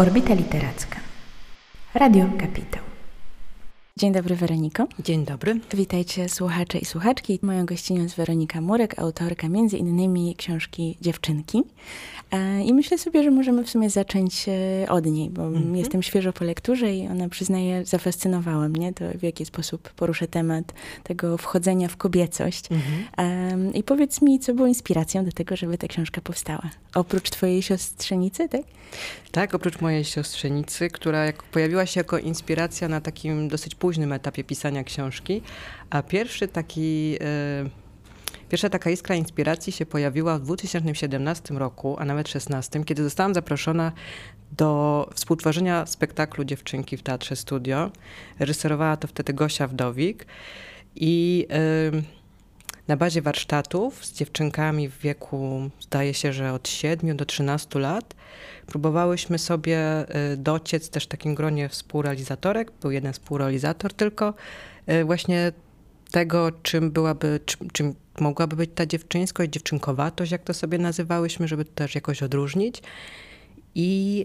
Orbita Literacka. Radio Kapitał. Dzień dobry Weroniko. Dzień dobry. Witajcie słuchacze i słuchaczki. Moją gościnią jest Weronika Murek, autorka między innymi książki Dziewczynki. E, I myślę sobie, że możemy w sumie zacząć e, od niej, bo mm -hmm. jestem świeżo po lekturze i ona, przyznaje, zafascynowała mnie, to w jaki sposób poruszę temat tego wchodzenia w kobiecość. Mm -hmm. I powiedz mi, co było inspiracją do tego, żeby ta książka powstała? Oprócz twojej siostrzenicy, tak? Tak, oprócz mojej siostrzenicy, która pojawiła się jako inspiracja na takim dosyć późnym etapie pisania książki, a pierwszy taki... Yy Pierwsza taka iskra inspiracji się pojawiła w 2017 roku, a nawet 2016, kiedy zostałam zaproszona do współtworzenia spektaklu Dziewczynki w Teatrze Studio. Reżyserowała to wtedy Gosia Wdowik i yy, na bazie warsztatów z dziewczynkami w wieku, zdaje się, że od 7 do 13 lat, próbowałyśmy sobie y, dociec też w takim gronie współrealizatorek, był jeden współrealizator tylko, y, właśnie tego, czym byłaby, czym, czym mogłaby być ta dziewczyńskość, dziewczynkowatość, jak to sobie nazywałyśmy, żeby to też jakoś odróżnić. I,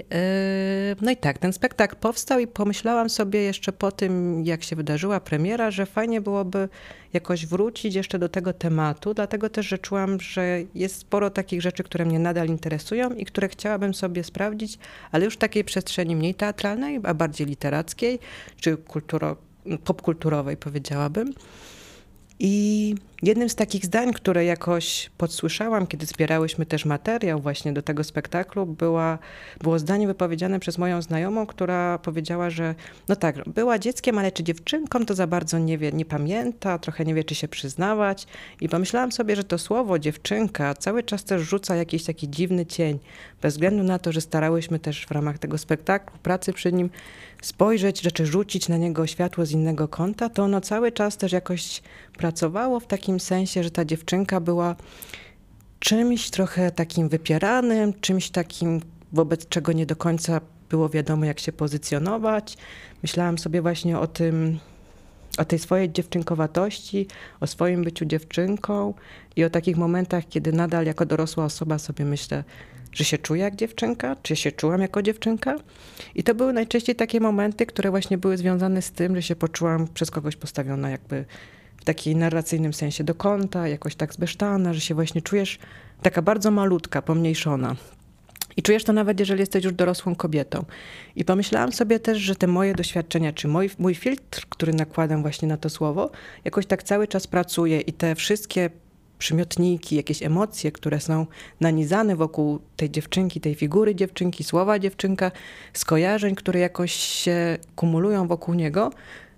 yy, no i tak, ten spektakl powstał i pomyślałam sobie jeszcze po tym, jak się wydarzyła premiera, że fajnie byłoby jakoś wrócić jeszcze do tego tematu, dlatego też, że czułam, że jest sporo takich rzeczy, które mnie nadal interesują i które chciałabym sobie sprawdzić, ale już w takiej przestrzeni mniej teatralnej, a bardziej literackiej, czy kulturo, popkulturowej powiedziałabym. I jednym z takich zdań, które jakoś podsłyszałam, kiedy zbierałyśmy też materiał właśnie do tego spektaklu, była, było zdanie wypowiedziane przez moją znajomą, która powiedziała, że no tak, była dzieckiem, ale czy dziewczynką to za bardzo nie wie, nie pamięta, trochę nie wie, czy się przyznawać. I pomyślałam sobie, że to słowo dziewczynka cały czas też rzuca jakiś taki dziwny cień, bez względu na to, że starałyśmy też w ramach tego spektaklu, pracy przy nim spojrzeć, rzeczy rzucić na niego światło z innego kąta, to ono cały czas też jakoś pracowało w takim sensie, że ta dziewczynka była czymś trochę takim wypieranym, czymś takim, wobec czego nie do końca było wiadomo, jak się pozycjonować. Myślałam sobie właśnie o tym, o tej swojej dziewczynkowatości, o swoim byciu dziewczynką i o takich momentach, kiedy nadal jako dorosła osoba sobie myślę, że się czuję jak dziewczynka, czy się czułam jako dziewczynka. I to były najczęściej takie momenty, które właśnie były związane z tym, że się poczułam przez kogoś postawiona jakby w takim narracyjnym sensie do kąta, jakoś tak zbesztana, że się właśnie czujesz taka bardzo malutka, pomniejszona. I czujesz to nawet, jeżeli jesteś już dorosłą kobietą. I pomyślałam sobie też, że te moje doświadczenia, czy mój, mój filtr, który nakładam właśnie na to słowo, jakoś tak cały czas pracuje i te wszystkie przymiotniki, jakieś emocje, które są nanizane wokół tej dziewczynki, tej figury dziewczynki, słowa dziewczynka, skojarzeń, które jakoś się kumulują wokół niego,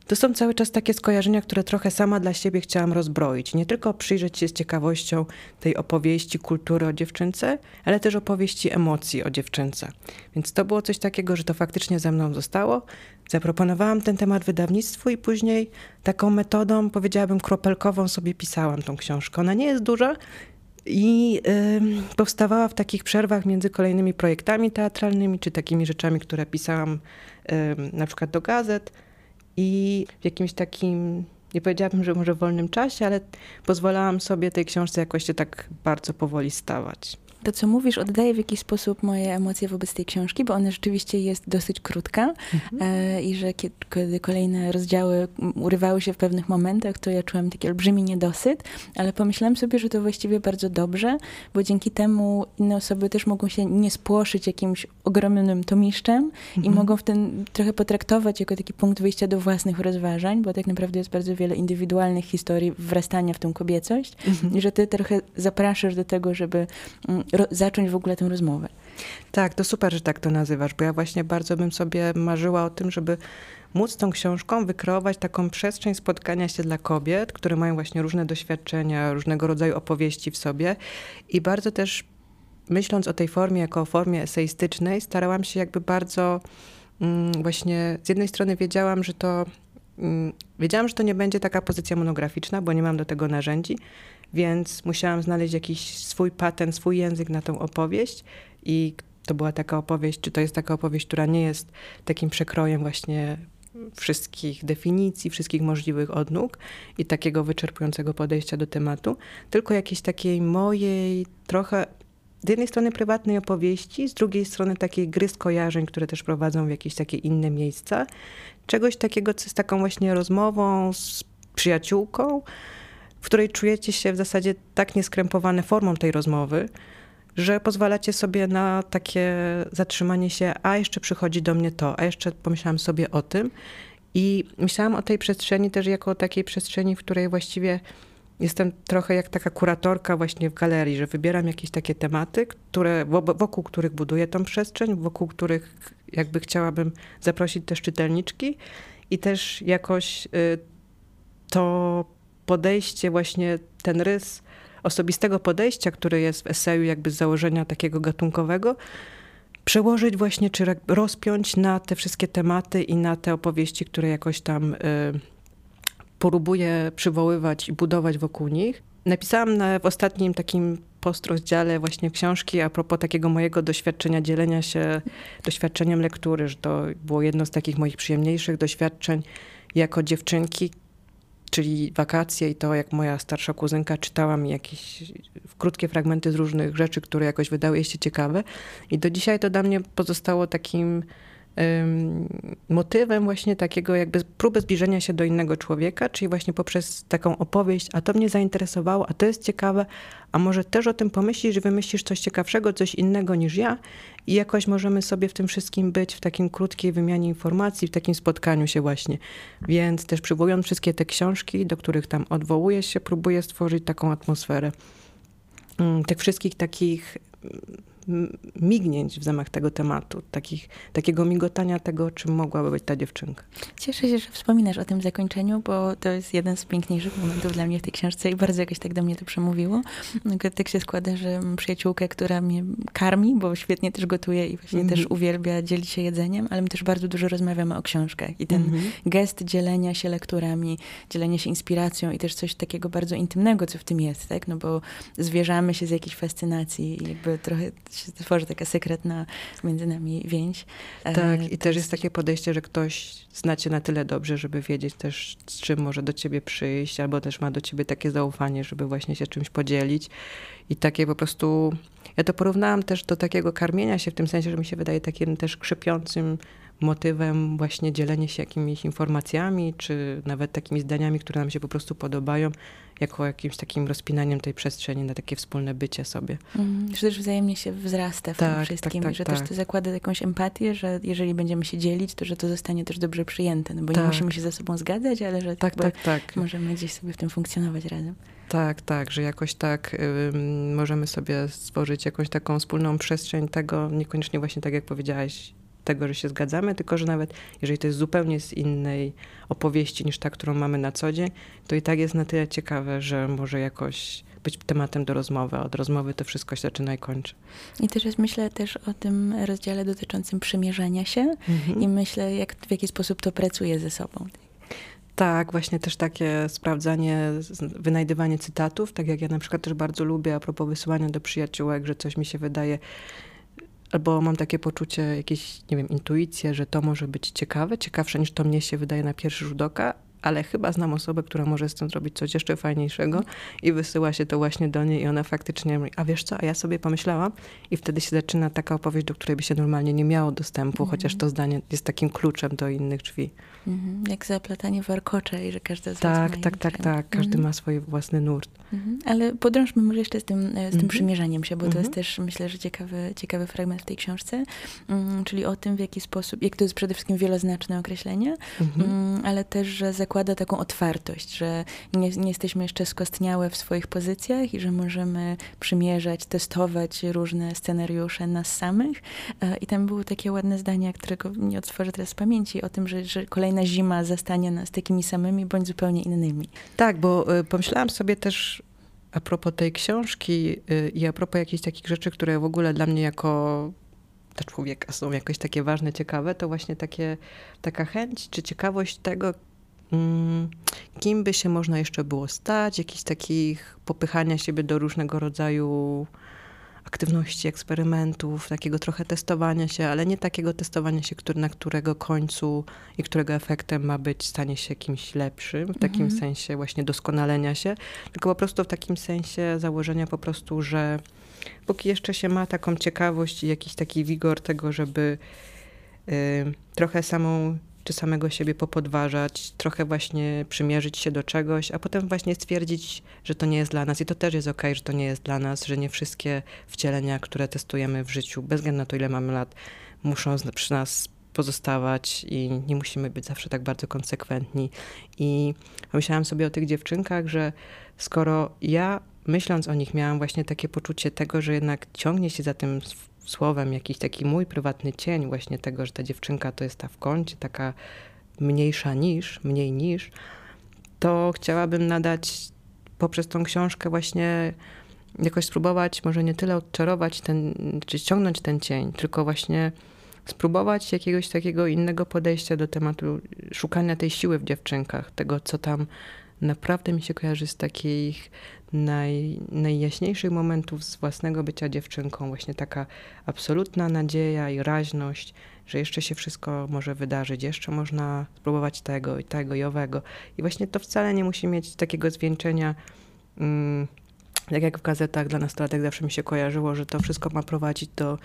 to są cały czas takie skojarzenia, które trochę sama dla siebie chciałam rozbroić. Nie tylko przyjrzeć się z ciekawością tej opowieści kultury o dziewczynce, ale też opowieści emocji o dziewczynce. Więc to było coś takiego, że to faktycznie ze mną zostało. Zaproponowałam ten temat wydawnictwu i później taką metodą, powiedziałabym, kropelkową sobie pisałam tą książkę. Ona nie jest duża, i powstawała w takich przerwach między kolejnymi projektami teatralnymi, czy takimi rzeczami, które pisałam na przykład do gazet i w jakimś takim, nie powiedziałabym, że może w wolnym czasie, ale pozwalałam sobie tej książce jakoś się tak bardzo powoli stawać to, co mówisz, oddaje w jakiś sposób moje emocje wobec tej książki, bo ona rzeczywiście jest dosyć krótka mhm. e, i że kiedy kolejne rozdziały urywały się w pewnych momentach, to ja czułam taki olbrzymi niedosyt, ale pomyślałam sobie, że to właściwie bardzo dobrze, bo dzięki temu inne osoby też mogą się nie spłoszyć jakimś ogromnym tomiszczem mhm. i mogą w ten trochę potraktować jako taki punkt wyjścia do własnych rozważań, bo tak naprawdę jest bardzo wiele indywidualnych historii wrastania w tą kobiecość mhm. i że ty trochę zapraszasz do tego, żeby mm, zacząć w ogóle tę rozmowę. Tak, to super, że tak to nazywasz, bo ja właśnie bardzo bym sobie marzyła o tym, żeby móc tą książką wykreować taką przestrzeń spotkania się dla kobiet, które mają właśnie różne doświadczenia, różnego rodzaju opowieści w sobie i bardzo też myśląc o tej formie jako o formie eseistycznej, starałam się jakby bardzo mm, właśnie z jednej strony wiedziałam, że to mm, wiedziałam, że to nie będzie taka pozycja monograficzna, bo nie mam do tego narzędzi, więc musiałam znaleźć jakiś swój patent, swój język na tą opowieść i to była taka opowieść, czy to jest taka opowieść, która nie jest takim przekrojem właśnie wszystkich definicji, wszystkich możliwych odnóg i takiego wyczerpującego podejścia do tematu, tylko jakiejś takiej mojej trochę z jednej strony prywatnej opowieści, z drugiej strony takiej gry skojarzeń, które też prowadzą w jakieś takie inne miejsca. Czegoś takiego, co jest taką właśnie rozmową z przyjaciółką, w której czujecie się w zasadzie tak nieskrępowane formą tej rozmowy, że pozwalacie sobie na takie zatrzymanie się, a jeszcze przychodzi do mnie to, a jeszcze pomyślałam sobie o tym. I myślałam o tej przestrzeni też jako o takiej przestrzeni, w której właściwie jestem trochę jak taka kuratorka właśnie w galerii, że wybieram jakieś takie tematy, które, wokół których buduję tą przestrzeń, wokół których jakby chciałabym zaprosić też czytelniczki i też jakoś y, to podejście, właśnie ten rys osobistego podejścia, który jest w eseju jakby z założenia takiego gatunkowego, przełożyć właśnie, czy rozpiąć na te wszystkie tematy i na te opowieści, które jakoś tam y, próbuję przywoływać i budować wokół nich. Napisałam na, w ostatnim takim postrozdziale właśnie książki a propos takiego mojego doświadczenia, dzielenia się doświadczeniem lektury, że to było jedno z takich moich przyjemniejszych doświadczeń jako dziewczynki, czyli wakacje i to, jak moja starsza kuzynka czytała mi jakieś krótkie fragmenty z różnych rzeczy, które jakoś wydały jej się ciekawe. I do dzisiaj to dla mnie pozostało takim motywem właśnie takiego jakby próby zbliżenia się do innego człowieka, czyli właśnie poprzez taką opowieść, a to mnie zainteresowało, a to jest ciekawe, a może też o tym pomyślisz, że wymyślisz coś ciekawszego, coś innego niż ja i jakoś możemy sobie w tym wszystkim być w takim krótkiej wymianie informacji, w takim spotkaniu się właśnie. Więc też przywołując wszystkie te książki, do których tam odwołuję się, próbuję stworzyć taką atmosferę mm, tych wszystkich takich mignięć w zamach tego tematu, takich, takiego migotania tego, czym mogłaby być ta dziewczynka. Cieszę się, że wspominasz o tym zakończeniu, bo to jest jeden z piękniejszych momentów dla mnie w tej książce i bardzo jakoś tak do mnie to przemówiło. Tak się składa, że mam przyjaciółkę, która mnie karmi, bo świetnie też gotuje i właśnie mm -hmm. też uwielbia dzielić się jedzeniem, ale my też bardzo dużo rozmawiamy o książkach i ten mm -hmm. gest dzielenia się lekturami, dzielenia się inspiracją i też coś takiego bardzo intymnego, co w tym jest, tak? No bo zwierzamy się z jakiejś fascynacji i jakby trochę się tworzy taka sekretna między nami więź. E, tak, i też jest takie podejście, że ktoś znacie na tyle dobrze, żeby wiedzieć też, z czym może do ciebie przyjść, albo też ma do ciebie takie zaufanie, żeby właśnie się czymś podzielić. I takie po prostu, ja to porównałam też do takiego karmienia się, w tym sensie, że mi się wydaje takim też krzepiącym motywem właśnie dzielenie się jakimiś informacjami, czy nawet takimi zdaniami, które nam się po prostu podobają, jako jakimś takim rozpinaniem tej przestrzeni na takie wspólne bycie sobie. Mm, że też wzajemnie się wzrasta w tak, tym tak, wszystkim, tak, tak, że też to zakłada jakąś empatię, że jeżeli będziemy się dzielić, to że to zostanie też dobrze przyjęte, no bo nie tak. musimy się ze sobą zgadzać, ale że tak, tak, tak. możemy gdzieś sobie w tym funkcjonować razem. Tak, tak, że jakoś tak y, możemy sobie stworzyć jakąś taką wspólną przestrzeń tego, niekoniecznie właśnie tak jak powiedziałaś, tego, że się zgadzamy, tylko że nawet jeżeli to jest zupełnie z innej opowieści niż ta, którą mamy na co dzień, to i tak jest na tyle ciekawe, że może jakoś być tematem do rozmowy, od rozmowy to wszystko się zaczyna i kończy. I też jest, myślę też o tym rozdziale dotyczącym przymierzania się mhm. i myślę, jak, w jaki sposób to pracuje ze sobą. Tak, właśnie też takie sprawdzanie, wynajdywanie cytatów, tak jak ja na przykład też bardzo lubię a propos wysyłania do przyjaciółek, że coś mi się wydaje albo mam takie poczucie, jakieś, nie wiem, intuicję, że to może być ciekawe, ciekawsze niż to mnie się wydaje na pierwszy rzut oka, ale chyba znam osobę, która może z tym zrobić coś jeszcze fajniejszego i wysyła się to właśnie do niej i ona faktycznie mówi, a wiesz co, a ja sobie pomyślałam i wtedy się zaczyna taka opowieść, do której by się normalnie nie miało dostępu, mm chociaż to zdanie jest takim kluczem do innych drzwi. Mm -hmm. Jak zaplatanie warkocza i że każdy z Tak, tak, tak, tak, tak. Każdy mm -hmm. ma swój własny nurt. Mhm. Ale podrążmy może jeszcze z tym, e, z tym mhm. przymierzaniem się, bo to jest mhm. też, myślę, że ciekawy, ciekawy fragment w tej książce, um, czyli o tym, w jaki sposób, jak to jest przede wszystkim wieloznaczne określenie, um, ale też, że zakłada taką otwartość, że nie, nie jesteśmy jeszcze skostniałe w swoich pozycjach i że możemy przymierzać, testować różne scenariusze nas samych. E, I tam było takie ładne zdanie, którego nie otworzę teraz z pamięci, o tym, że, że kolejna zima zastanie nas takimi samymi bądź zupełnie innymi. Tak, bo y, pomyślałam sobie też a propos tej książki y, i a propos jakichś takich rzeczy, które w ogóle dla mnie jako dla człowieka są jakoś takie ważne, ciekawe, to właśnie takie, taka chęć czy ciekawość tego, mm, kim by się można jeszcze było stać, jakichś takich popychania siebie do różnego rodzaju aktywności, eksperymentów, takiego trochę testowania się, ale nie takiego testowania się, który, na którego końcu i którego efektem ma być stanie się kimś lepszym, w takim mhm. sensie właśnie doskonalenia się, tylko po prostu w takim sensie założenia po prostu, że póki jeszcze się ma taką ciekawość i jakiś taki wigor tego, żeby y, trochę samą czy samego siebie popodważać, trochę właśnie przymierzyć się do czegoś, a potem właśnie stwierdzić, że to nie jest dla nas. I to też jest okej, okay, że to nie jest dla nas, że nie wszystkie wcielenia, które testujemy w życiu, bez względu na to, ile mamy lat, muszą przy nas pozostawać i nie musimy być zawsze tak bardzo konsekwentni. I pomyślałam sobie o tych dziewczynkach, że skoro ja myśląc o nich miałam właśnie takie poczucie tego, że jednak ciągnie się za tym słowem jakiś taki mój prywatny cień właśnie tego, że ta dziewczynka to jest ta w kącie, taka mniejsza niż, mniej niż, to chciałabym nadać poprzez tą książkę właśnie jakoś spróbować, może nie tyle odczarować ten, czy ściągnąć ten cień, tylko właśnie spróbować jakiegoś takiego innego podejścia do tematu szukania tej siły w dziewczynkach, tego co tam naprawdę mi się kojarzy z takich naj, najjaśniejszych momentów z własnego bycia dziewczynką. Właśnie taka absolutna nadzieja i raźność, że jeszcze się wszystko może wydarzyć, jeszcze można spróbować tego i tego i owego. I właśnie to wcale nie musi mieć takiego zwieńczenia. Mm, tak jak w gazetach dla nastolatek zawsze mi się kojarzyło, że to wszystko ma prowadzić do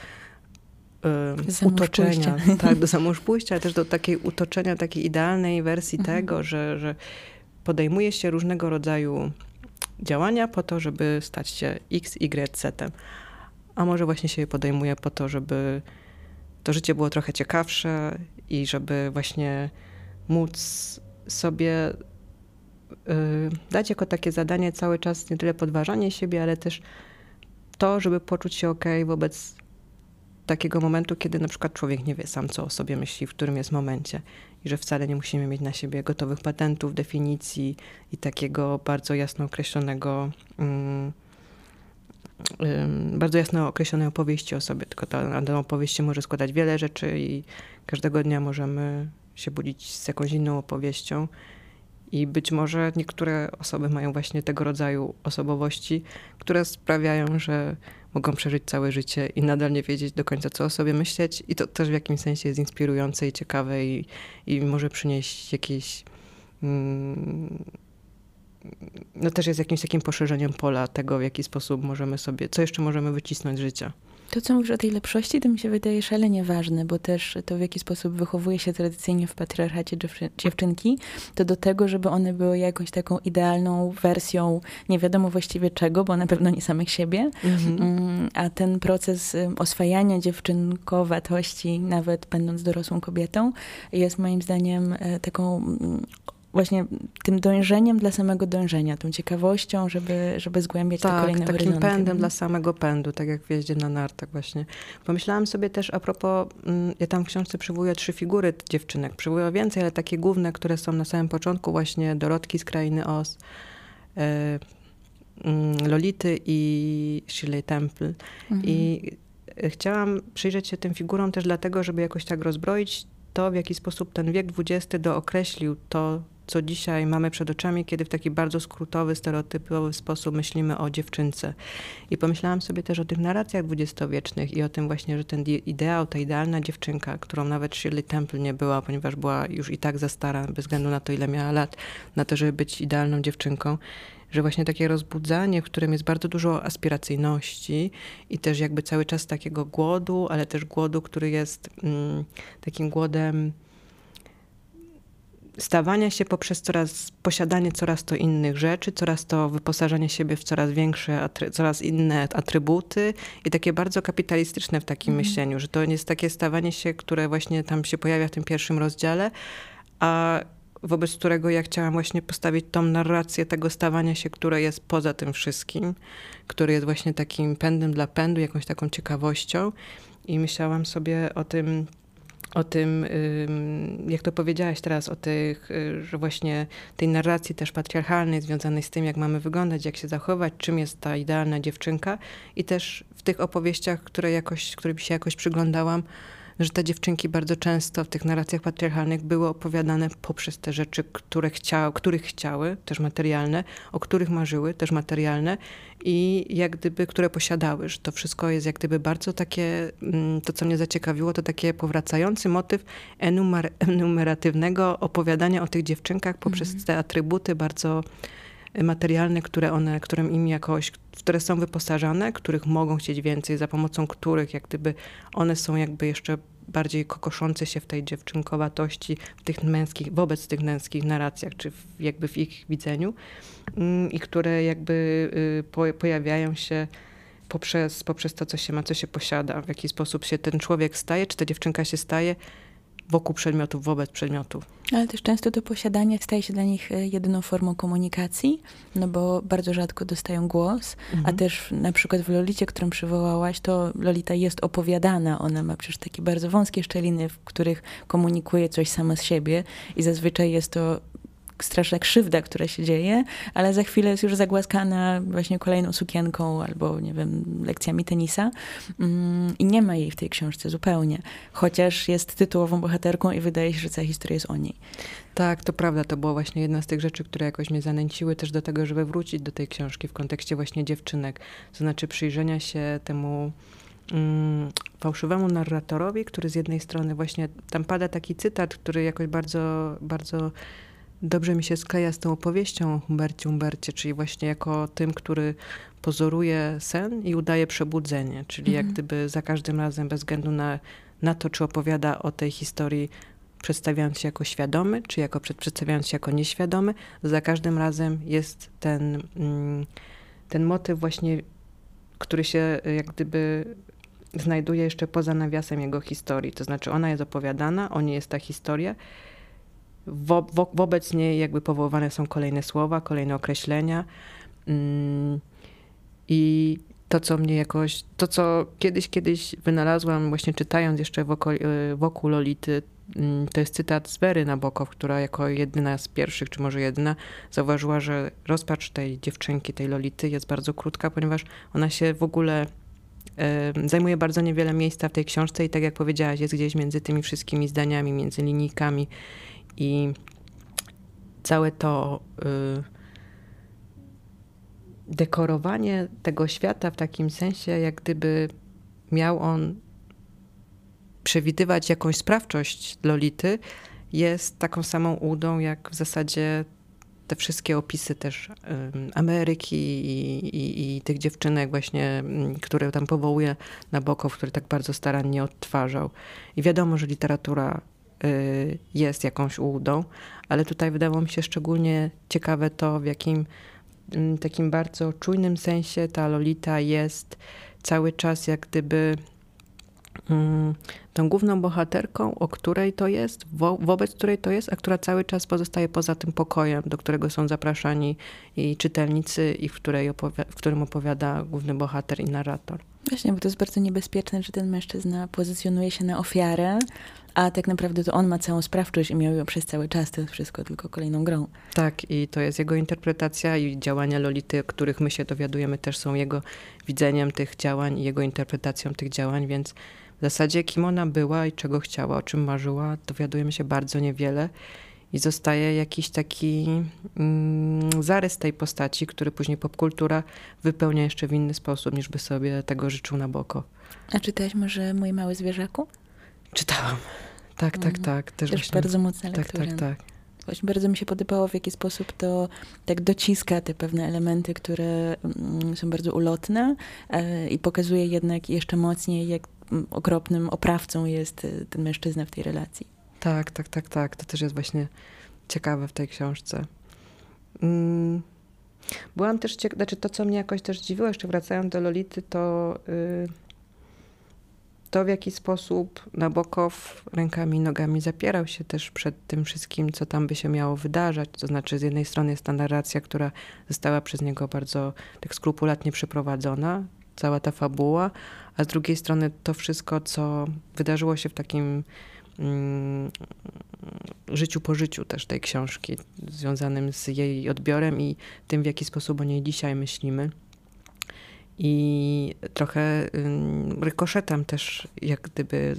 y, utoczenia, tak, do samóżpójścia, ale też do takiej utoczenia, takiej idealnej wersji mhm. tego, że, że podejmuje się różnego rodzaju działania po to, żeby stać się X, Y, Z. A może właśnie się je podejmuje po to, żeby to życie było trochę ciekawsze i żeby właśnie móc sobie y, dać jako takie zadanie cały czas nie tyle podważanie siebie, ale też to, żeby poczuć się ok wobec takiego momentu, kiedy na przykład człowiek nie wie sam, co o sobie myśli, w którym jest momencie i że wcale nie musimy mieć na siebie gotowych patentów, definicji i takiego bardzo jasno określonego, um, um, bardzo jasno określonej opowieści o sobie. Tylko ta, ta opowieść się może składać wiele rzeczy i każdego dnia możemy się budzić z jakąś inną opowieścią. I być może niektóre osoby mają właśnie tego rodzaju osobowości, które sprawiają, że mogą przeżyć całe życie i nadal nie wiedzieć do końca, co o sobie myśleć. I to też w jakimś sensie jest inspirujące i ciekawe i, i może przynieść jakieś. Mm, no też jest jakimś takim poszerzeniem pola tego, w jaki sposób możemy sobie, co jeszcze możemy wycisnąć z życia. To, co mówisz o tej lepszości, to mi się wydaje szalenie ważne, bo też to, w jaki sposób wychowuje się tradycyjnie w patriarchacie dziewczynki, to do tego, żeby one były jakąś taką idealną wersją nie wiadomo właściwie czego, bo na pewno nie samych siebie. Mhm. Mm, a ten proces oswajania dziewczynkowatości, nawet będąc dorosłą kobietą, jest moim zdaniem e, taką mm, właśnie tym dążeniem dla samego dążenia, tą ciekawością, żeby, żeby zgłębiać tak, te kolejne takim horyzonty. pędem dla samego pędu, tak jak w jeździe na nartach właśnie. Pomyślałam sobie też a propos, mm, ja tam w książce przywołuję trzy figury dziewczynek, przywołuję więcej, ale takie główne, które są na samym początku właśnie Dorotki z Krainy Oz, e, mm, Lolity i Shirley Temple. Mhm. I chciałam przyjrzeć się tym figurom też dlatego, żeby jakoś tak rozbroić to, w jaki sposób ten wiek XX dookreślił to, co dzisiaj mamy przed oczami, kiedy w taki bardzo skrótowy, stereotypowy sposób myślimy o dziewczynce. I pomyślałam sobie też o tych narracjach dwudziestowiecznych i o tym właśnie, że ten ideał, ta idealna dziewczynka, którą nawet Shirley Temple nie była, ponieważ była już i tak za stara, bez względu na to, ile miała lat, na to, żeby być idealną dziewczynką, że właśnie takie rozbudzanie, w którym jest bardzo dużo aspiracyjności i też jakby cały czas takiego głodu, ale też głodu, który jest mm, takim głodem stawania się poprzez coraz posiadanie coraz to innych rzeczy, coraz to wyposażenie siebie w coraz większe, coraz inne atrybuty i takie bardzo kapitalistyczne w takim mm. myśleniu, że to jest takie stawanie się, które właśnie tam się pojawia w tym pierwszym rozdziale, a wobec którego ja chciałam właśnie postawić tą narrację tego stawania się, które jest poza tym wszystkim, które jest właśnie takim pędem dla pędu, jakąś taką ciekawością i myślałam sobie o tym, o tym, jak to powiedziałaś teraz, o tych, y, że właśnie tej narracji też patriarchalnej związanej z tym, jak mamy wyglądać, jak się zachować, czym jest ta idealna dziewczynka. I też w tych opowieściach, które jakoś, którym się jakoś przyglądałam, że te dziewczynki bardzo często w tych narracjach patriarchalnych były opowiadane poprzez te rzeczy, które chciały, których chciały, też materialne, o których marzyły, też materialne i jak gdyby, które posiadały, że to wszystko jest jak gdyby bardzo takie, mm, to co mnie zaciekawiło, to takie powracający motyw enumer, enumeratywnego opowiadania o tych dziewczynkach poprzez mm. te atrybuty bardzo materialne, które one, którym im jakoś, które są wyposażane, których mogą chcieć więcej, za pomocą których jak gdyby one są jakby jeszcze bardziej kokoszące się w tej dziewczynkowatości, w tych męskich, wobec tych męskich narracjach, czy w, jakby w ich widzeniu mm, i które jakby y, po, pojawiają się poprzez, poprzez to, co się ma, co się posiada, w jaki sposób się ten człowiek staje, czy ta dziewczynka się staje wokół przedmiotów, wobec przedmiotów. Ale też często to posiadanie staje się dla nich e, jedyną formą komunikacji, no bo bardzo rzadko dostają głos, mhm. a też na przykład w Lolicie, którą przywołałaś, to Lolita jest opowiadana, ona ma przecież takie bardzo wąskie szczeliny, w których komunikuje coś sama z siebie i zazwyczaj jest to straszna krzywda, która się dzieje, ale za chwilę jest już zagłaskana właśnie kolejną sukienką albo, nie wiem, lekcjami tenisa. Mm, i nie ma jej w tej książce zupełnie, chociaż jest tytułową bohaterką i wydaje się, że cała historia jest o niej. Tak, to prawda, to była właśnie jedna z tych rzeczy, które jakoś mnie zanęciły też do tego, żeby wrócić do tej książki w kontekście właśnie dziewczynek, to znaczy przyjrzenia się temu mm, fałszywemu narratorowi, który z jednej strony właśnie, tam pada taki cytat, który jakoś bardzo, bardzo dobrze mi się skleja z tą opowieścią o Humbercie Humbercie, czyli właśnie jako tym, który pozoruje sen i udaje przebudzenie, czyli mhm. jak gdyby za każdym razem, bez względu na, na to, czy opowiada o tej historii przedstawiając się jako świadomy, czy jako przedstawiając się jako nieświadomy, za każdym razem jest ten, mm, ten motyw właśnie, który się jak gdyby znajduje jeszcze poza nawiasem jego historii. To znaczy ona jest opowiadana, o niej jest ta historia wo, wo, wobec niej jakby powoływane są kolejne słowa, kolejne określenia. Mm, I to, co mnie jakoś, to co kiedyś, kiedyś wynalazłam, właśnie czytając jeszcze wokół, y, wokół Lolity, mm, to jest cytat z Wery Nabokow, która jako jedyna z pierwszych, czy może jedyna, zauważyła, że rozpacz tej dziewczynki, tej Lolity jest bardzo krótka, ponieważ ona się w ogóle zajmuje bardzo niewiele miejsca w tej książce i tak jak powiedziałaś, jest gdzieś między tymi wszystkimi zdaniami, między linijkami i całe to y, dekorowanie tego świata w takim sensie, jak gdyby miał on przewidywać jakąś sprawczość Lolity, jest taką samą udą, jak w zasadzie te wszystkie opisy też Ameryki i, i, i, tych dziewczynek właśnie, mm, które tam powołuje Nabokow, który tak bardzo starannie odtwarzał. I wiadomo, że literatura jest jakąś ułudą, ale tutaj wydało mi się szczególnie ciekawe to, w jakim mm, takim bardzo czujnym sensie ta Lolita jest cały czas jak gdyby mm, tą główną bohaterką, o której to jest, wo wobec której to jest, a która cały czas pozostaje poza tym pokojem, do którego są zapraszani i czytelnicy i w, której w którym opowiada główny bohater i narrator. Właśnie, bo to jest bardzo niebezpieczne, że ten mężczyzna pozycjonuje się na ofiarę, a tak naprawdę to on ma całą sprawczość i miał ją przez cały czas, to jest wszystko tylko kolejną grą. Tak, i to jest jego interpretacja i działania Lolity, których my się dowiadujemy, też są jego widzeniem tych działań i jego interpretacją tych działań, więc w zasadzie kim ona była i czego chciała, o czym marzyła, dowiadujemy się bardzo niewiele i zostaje jakiś taki mm, zarys tej postaci, który później popkultura wypełnia jeszcze w inny sposób, niż by sobie tego życzył na boko. A czytałeś może Mój Mały Zwierzaku? Czytałam. Tak, tak, mhm. tak. Też, Też właśnie, bardzo mocna lektura. Tak, tak, tak. Właśnie bardzo mi się podobało, w jaki sposób to tak dociska te pewne elementy, które mm, są bardzo ulotne e, i pokazuje jednak jeszcze mocniej, jak mm, okropnym oprawcą jest e, ten mężczyzna w tej relacji. Tak, tak, tak, tak. To też jest właśnie ciekawe w tej książce. Mm. Byłam też ciekawa, znaczy to, co mnie jakoś też dziwiło, jeszcze wracając do Lolity, to yy, to, w jaki sposób Nabokow rękami i nogami zapierał się też przed tym wszystkim, co tam by się miało wydarzać. To znaczy, z jednej strony jest ta narracja, która została przez niego bardzo tak skrupulatnie przeprowadzona, cała ta fabuła, a z drugiej strony to wszystko, co wydarzyło się w takim mm, życiu po życiu też tej książki, związanym z jej odbiorem i tym, w jaki sposób o niej dzisiaj myślimy. I trochę rykoszetem też jak gdyby y,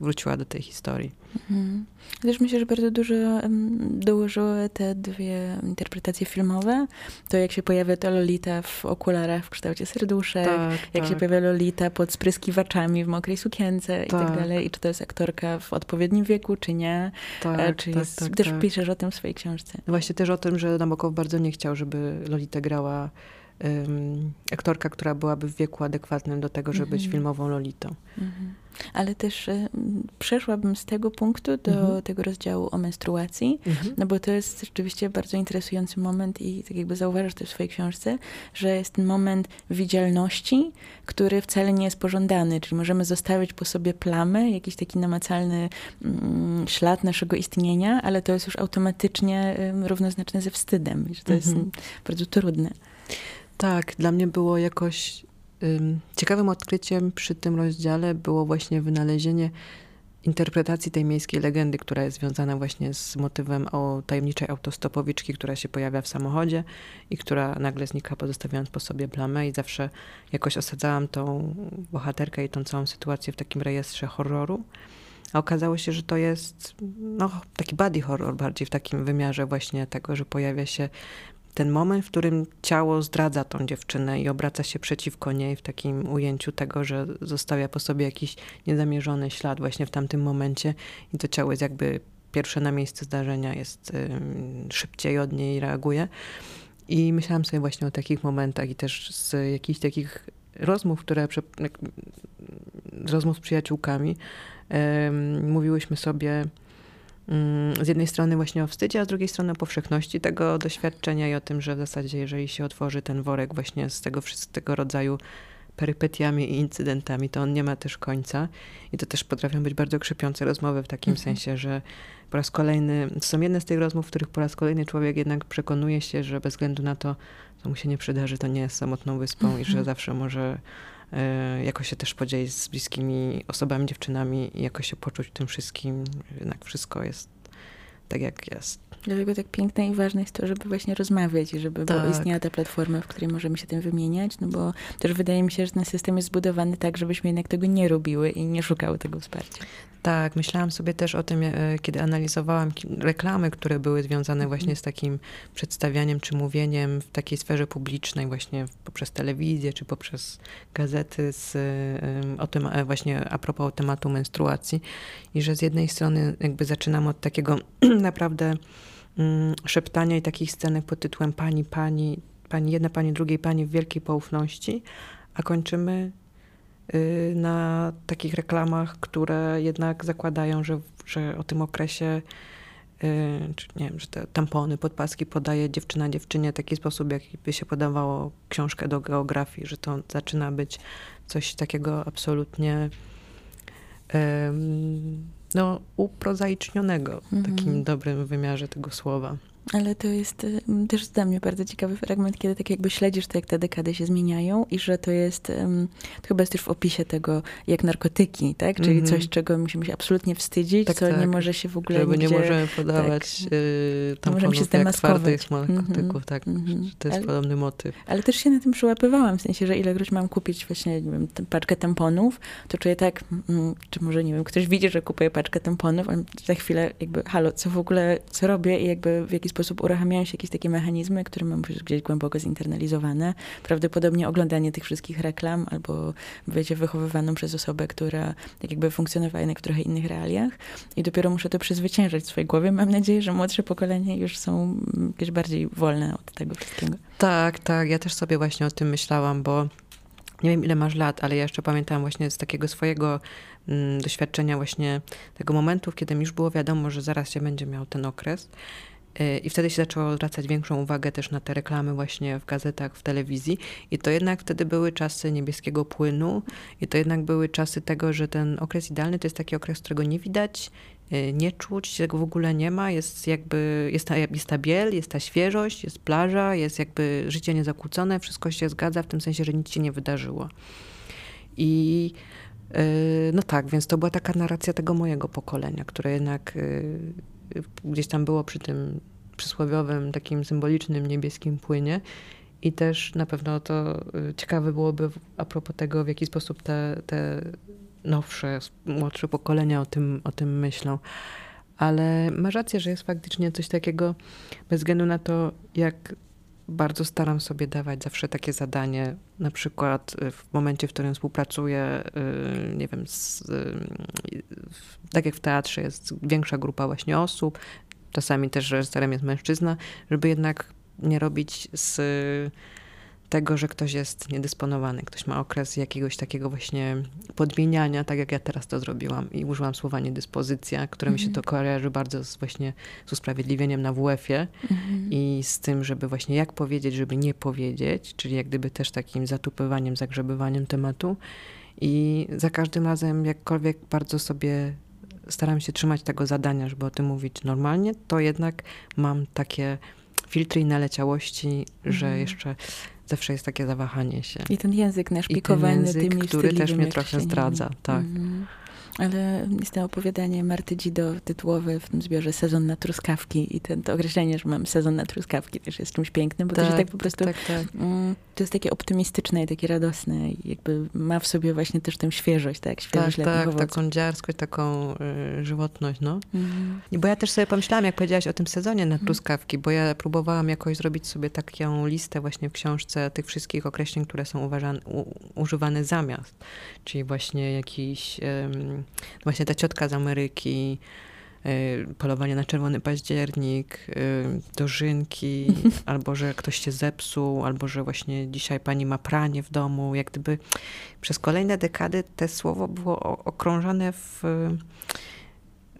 wróciła do tej historii. Mhm. Też myślę, że bardzo dużo dołożyły te dwie interpretacje filmowe. To jak się pojawia ta Lolita w okularach w kształcie serduszek, tak, jak tak. się pojawia Lolita pod spryskiwaczami w mokrej sukience i tak, tak dalej. I czy to jest aktorka w odpowiednim wieku, czy nie. Tak, e, czy tak, jest, tak, też piszesz o tym w swojej książce. Właśnie też o tym, że Nabokow bardzo nie chciał, żeby Lolita grała um, aktorka, która byłaby w wieku adekwatnym do tego, żeby -hmm. być mhm. filmową Lolitą. -hmm. Ale też y, przeszłabym z tego punktu do -hmm. tego rozdziału o menstruacji, mhm. no bo to jest rzeczywiście bardzo interesujący moment i tak jakby zauważasz to w swojej książce, że jest ten moment widzialności, który wcale nie jest pożądany, czyli możemy zostawić po sobie plamę, jakiś taki namacalny mm, ślad naszego istnienia, ale to jest już automatycznie y, równoznaczne ze wstydem, że to jest mhm. bardzo trudne. Tak, dla mnie było jakoś ciekawym odkryciem przy tym rozdziale było właśnie wynalezienie interpretacji tej miejskiej legendy, która jest związana właśnie z motywem o tajemniczej autostopowiczki, która się pojawia w samochodzie i która nagle znika, pozostawiając po sobie plamę i zawsze jakoś osadzałam tą bohaterkę i tą całą sytuację w takim rejestrze horroru. A okazało się, że to jest no, taki body horror bardziej w takim wymiarze właśnie tego, że pojawia się ten moment, w którym ciało zdradza tą dziewczynę i obraca się przeciwko niej w takim ujęciu tego, że zostawia po sobie jakiś niezamierzony ślad właśnie w tamtym momencie i to ciało jest jakby pierwsze na miejsce zdarzenia, jest szybciej od niej reaguje. I myślałam sobie właśnie o takich momentach i też z jakichś takich rozmów, które rozmów z przyjaciółkami mówiłyśmy sobie z jednej strony właśnie o wstydzie, a z drugiej strony o powszechności tego doświadczenia i o tym, że w zasadzie jeżeli się otworzy ten worek właśnie z tego wszystkiego rodzaju perypetiami i incydentami, to on nie ma też końca. I to też potrafią być bardzo krzepiące rozmowy w takim mhm. sensie, że po raz kolejny, to są jedne z tych rozmów, w których po raz kolejny człowiek jednak przekonuje się, że bez względu na to, co mu się nie przydarzy, to nie jest samotną wyspą i że mhm. zawsze może jakoś się też podzielić z bliskimi osobami, dziewczynami i jakoś się poczuć tym wszystkim. Jednak wszystko jest tak, jak jest. Dlatego tak piękne i ważne jest to, żeby właśnie rozmawiać i żeby tak. istniała ta platforma, w której możemy się tym wymieniać, no bo też wydaje mi się, że ten system jest zbudowany tak, żebyśmy jednak tego nie robiły i nie szukały tego wsparcia. Tak, myślałam sobie też o tym, e, kiedy analizowałam reklamy, które były związane mhm. właśnie z takim przedstawianiem czy mówieniem w takiej sferze publicznej, właśnie poprzez telewizję czy poprzez gazety z, o tym e, właśnie a propos tematu menstruacji i że z jednej strony jakby zaczynam od takiego naprawdę mm, szeptania i takich scenek pod tytułem pani, pani, pani jedna, pani drugiej, pani w wielkiej poufności, a kończymy na takich reklamach, które jednak zakładają, że, że o tym okresie y, czy nie wiem, że te tampony, podpaski podaje dziewczyna dziewczynie w taki sposób, jakby się podawało książkę do geografii, że to zaczyna być coś takiego absolutnie no, uprozaicznionego w takim mhm. dobrym wymiarze tego słowa. Ale to jest y, też dla mnie bardzo ciekawy fragment, kiedy tak jakby śledzisz to, jak te dekady się zmieniają i że to jest, to chyba jest też w opisie tego, jak narkotyki, tak? Czyli mm -hmm. coś, czego musimy się absolutnie wstydzić, tak, co tak. nie może się w ogóle Żeby nigdzie, nie możemy podawać tak, yy, tamponów się jak twardych narkotyków, mm -hmm. tak? Mm -hmm. To jest ale, podobny motyw. Ale też się na tym przyłapywałam, w sensie, że ilekroć mam kupić właśnie, nie wiem, paczkę tamponów, to czuję tak, mm, czy może, nie wiem, ktoś widzi, że kupuję paczkę tamponów, ale za chwilę jakby, halo, co w ogóle, co robię i jakby w jaki sposób sposób uruchamiają się jakieś takie mechanizmy, które mam gdzieś głęboko zinternealizowane. Prawdopodobnie oglądanie tych wszystkich reklam albo bycie wychowywaną przez osobę, która tak jakby funkcjonowała jednak w trochę innych realiach i dopiero muszę to przezwyciężać w swojej głowie. Mam nadzieję, że młodsze pokolenie już są jakieś bardziej wolne od tego wszystkiego. Tak, tak. Ja też sobie właśnie o tym myślałam, bo nie wiem ile masz lat, ale ja jeszcze pamiętam właśnie z takiego swojego mm, doświadczenia właśnie tego momentu, kiedy mi już było wiadomo, że zaraz się będzie miał ten okres. Y, I wtedy się zaczęło zwracać większą uwagę też na te reklamy właśnie w gazetach, w telewizji. I to jednak wtedy były czasy niebieskiego płynu i to jednak były czasy tego, że ten okres idealny to jest taki okres, którego nie widać, y, nie czuć, tego w ogóle nie ma. Jest jakby, jest ta, jest ta biel, jest ta świeżość, jest plaża, jest jakby życie niezakłócone, wszystko się zgadza w tym sensie, że nic się nie wydarzyło. I y, no tak, więc to była taka narracja tego mojego pokolenia, które jednak gdzieś tam było przy tym przysłowiowym, takim symbolicznym niebieskim płynie. I też na pewno to y, ciekawe byłoby a propos tego, w jaki sposób te, te nowsze, młodsze pokolenia o tym, o tym myślą. Ale masz rację, że jest faktycznie coś takiego, bez względu na to, jak bardzo staram sobie dawać zawsze takie zadanie, na przykład y, w momencie, w którym współpracuję, y, nie wiem, z, tak jak w teatrze jest większa grupa właśnie osób, czasami też reżyserem jest mężczyzna, żeby jednak nie robić z tego, że ktoś jest niedysponowany, ktoś ma okres jakiegoś takiego właśnie podmieniania, tak jak ja teraz to zrobiłam i użyłam słowa niedyspozycja, które mi się to mhm. kojarzy bardzo z właśnie z usprawiedliwieniem na WF-ie mhm. i z tym, żeby właśnie jak powiedzieć, żeby nie powiedzieć, czyli jak gdyby też takim zatupywaniem, zagrzebywaniem tematu i za każdym razem jakkolwiek bardzo sobie staram się trzymać tego zadania, żeby o tym mówić normalnie, to jednak mam takie filtry i naleciałości, że mhm. jeszcze zawsze jest takie zawahanie się. I ten język naszpikowany I ten język, który też mnie trochę zdradza, tak. Mm. Ale jest to opowiadanie Marty Dzido tytułowe w tym zbiorze Sezon na truskawki i ten, to określenie, że mam sezon na truskawki też jest czymś pięknym, bo tak, to się tak po prostu... Tak, tak. Mm, to jest takie optymistyczne i takie radosne i jakby ma w sobie właśnie też tę świeżość, tak? Świeżość tak, tak, owoców. taką dziarskość, taką y, żywotność, no. I bo ja też sobie pomyślałam, jak powiedziałaś o tym sezonie na mhm. truskawki, bo ja próbowałam jakoś zrobić sobie taką listę właśnie w książce tych wszystkich określeń, które są uważane, u, używane zamiast. Czyli właśnie jakiś... Y, właśnie ta ciotka z Ameryki, y, polowanie na czerwony październik, y, dożynki, albo że ktoś się zepsuł, albo że właśnie dzisiaj pani ma pranie w domu. Jak gdyby przez kolejne dekady te słowo było okrążane w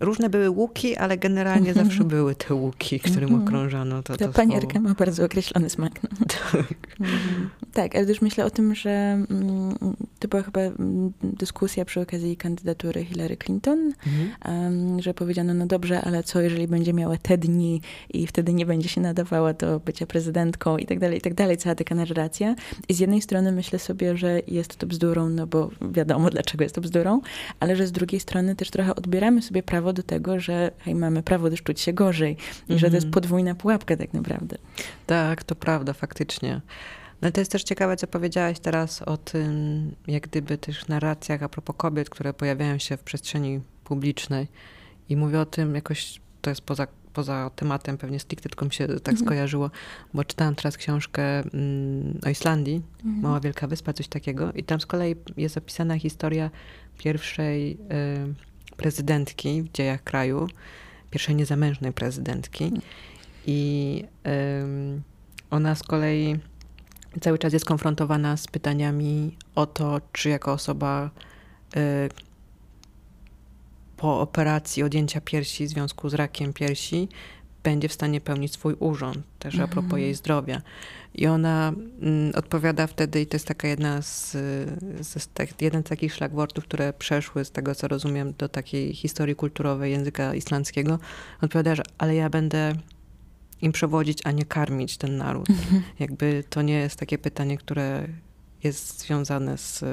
Różne były łuki, ale generalnie mhm. zawsze były te łuki, którym mhm. okrążano to, Ta to panierka słowo. ma bardzo określony smak. No. Tak. Mhm. tak, ale też myślę o tym, że mm, to była chyba mm, dyskusja przy okazji kandydatury Hillary Clinton, um, że powiedziano, no dobrze, ale co jeżeli będzie miała te dni i wtedy nie będzie się nadawała do bycia prezydentką i tak dalej, i tak dalej, cała taka narracja. I z jednej strony myślę sobie, że jest to bzdurą, no bo wiadomo dlaczego jest to bzdurą, ale że z drugiej strony też trochę odbieramy sobie prawo prawo do tego, że hej, mamy prawo też czuć się gorzej i że to jest mhm. podwójna pułapka tak naprawdę. Tak, to prawda, faktycznie. No to jest też ciekawe, co powiedziałaś teraz o tym, jak gdyby tych narracjach a propos kobiet, które pojawiają się w przestrzeni publicznej. I mówię o tym jakoś, to jest poza, poza tematem, pewnie stricte, tylko mi się tak mhm. skojarzyło, bo czytałam teraz książkę mm, o Islandii, mhm. Mała Wielka Wyspa, coś takiego. I tam z kolei jest opisana historia pierwszej y, prezydentki w dziejach kraju, pierwszej niezamężnej prezydentki. Mm. I ona z kolei cały czas jest konfrontowana z pytaniami o to, czy jako osoba y, po operacji odjęcia piersi w związku z rakiem piersi będzie w stanie pełnić swój urząd, też mhm. a propos mhm. jej zdrowia. I ona mm, odpowiada wtedy, i to jest taka jedna z, z, tak, jeden z takich szlagwortów, które przeszły, z tego co rozumiem, do takiej historii kulturowej języka islandzkiego. Odpowiada, że ale ja będę im przewodzić, a nie karmić ten naród. Mhm. Jakby to nie jest takie pytanie, które jest związane z,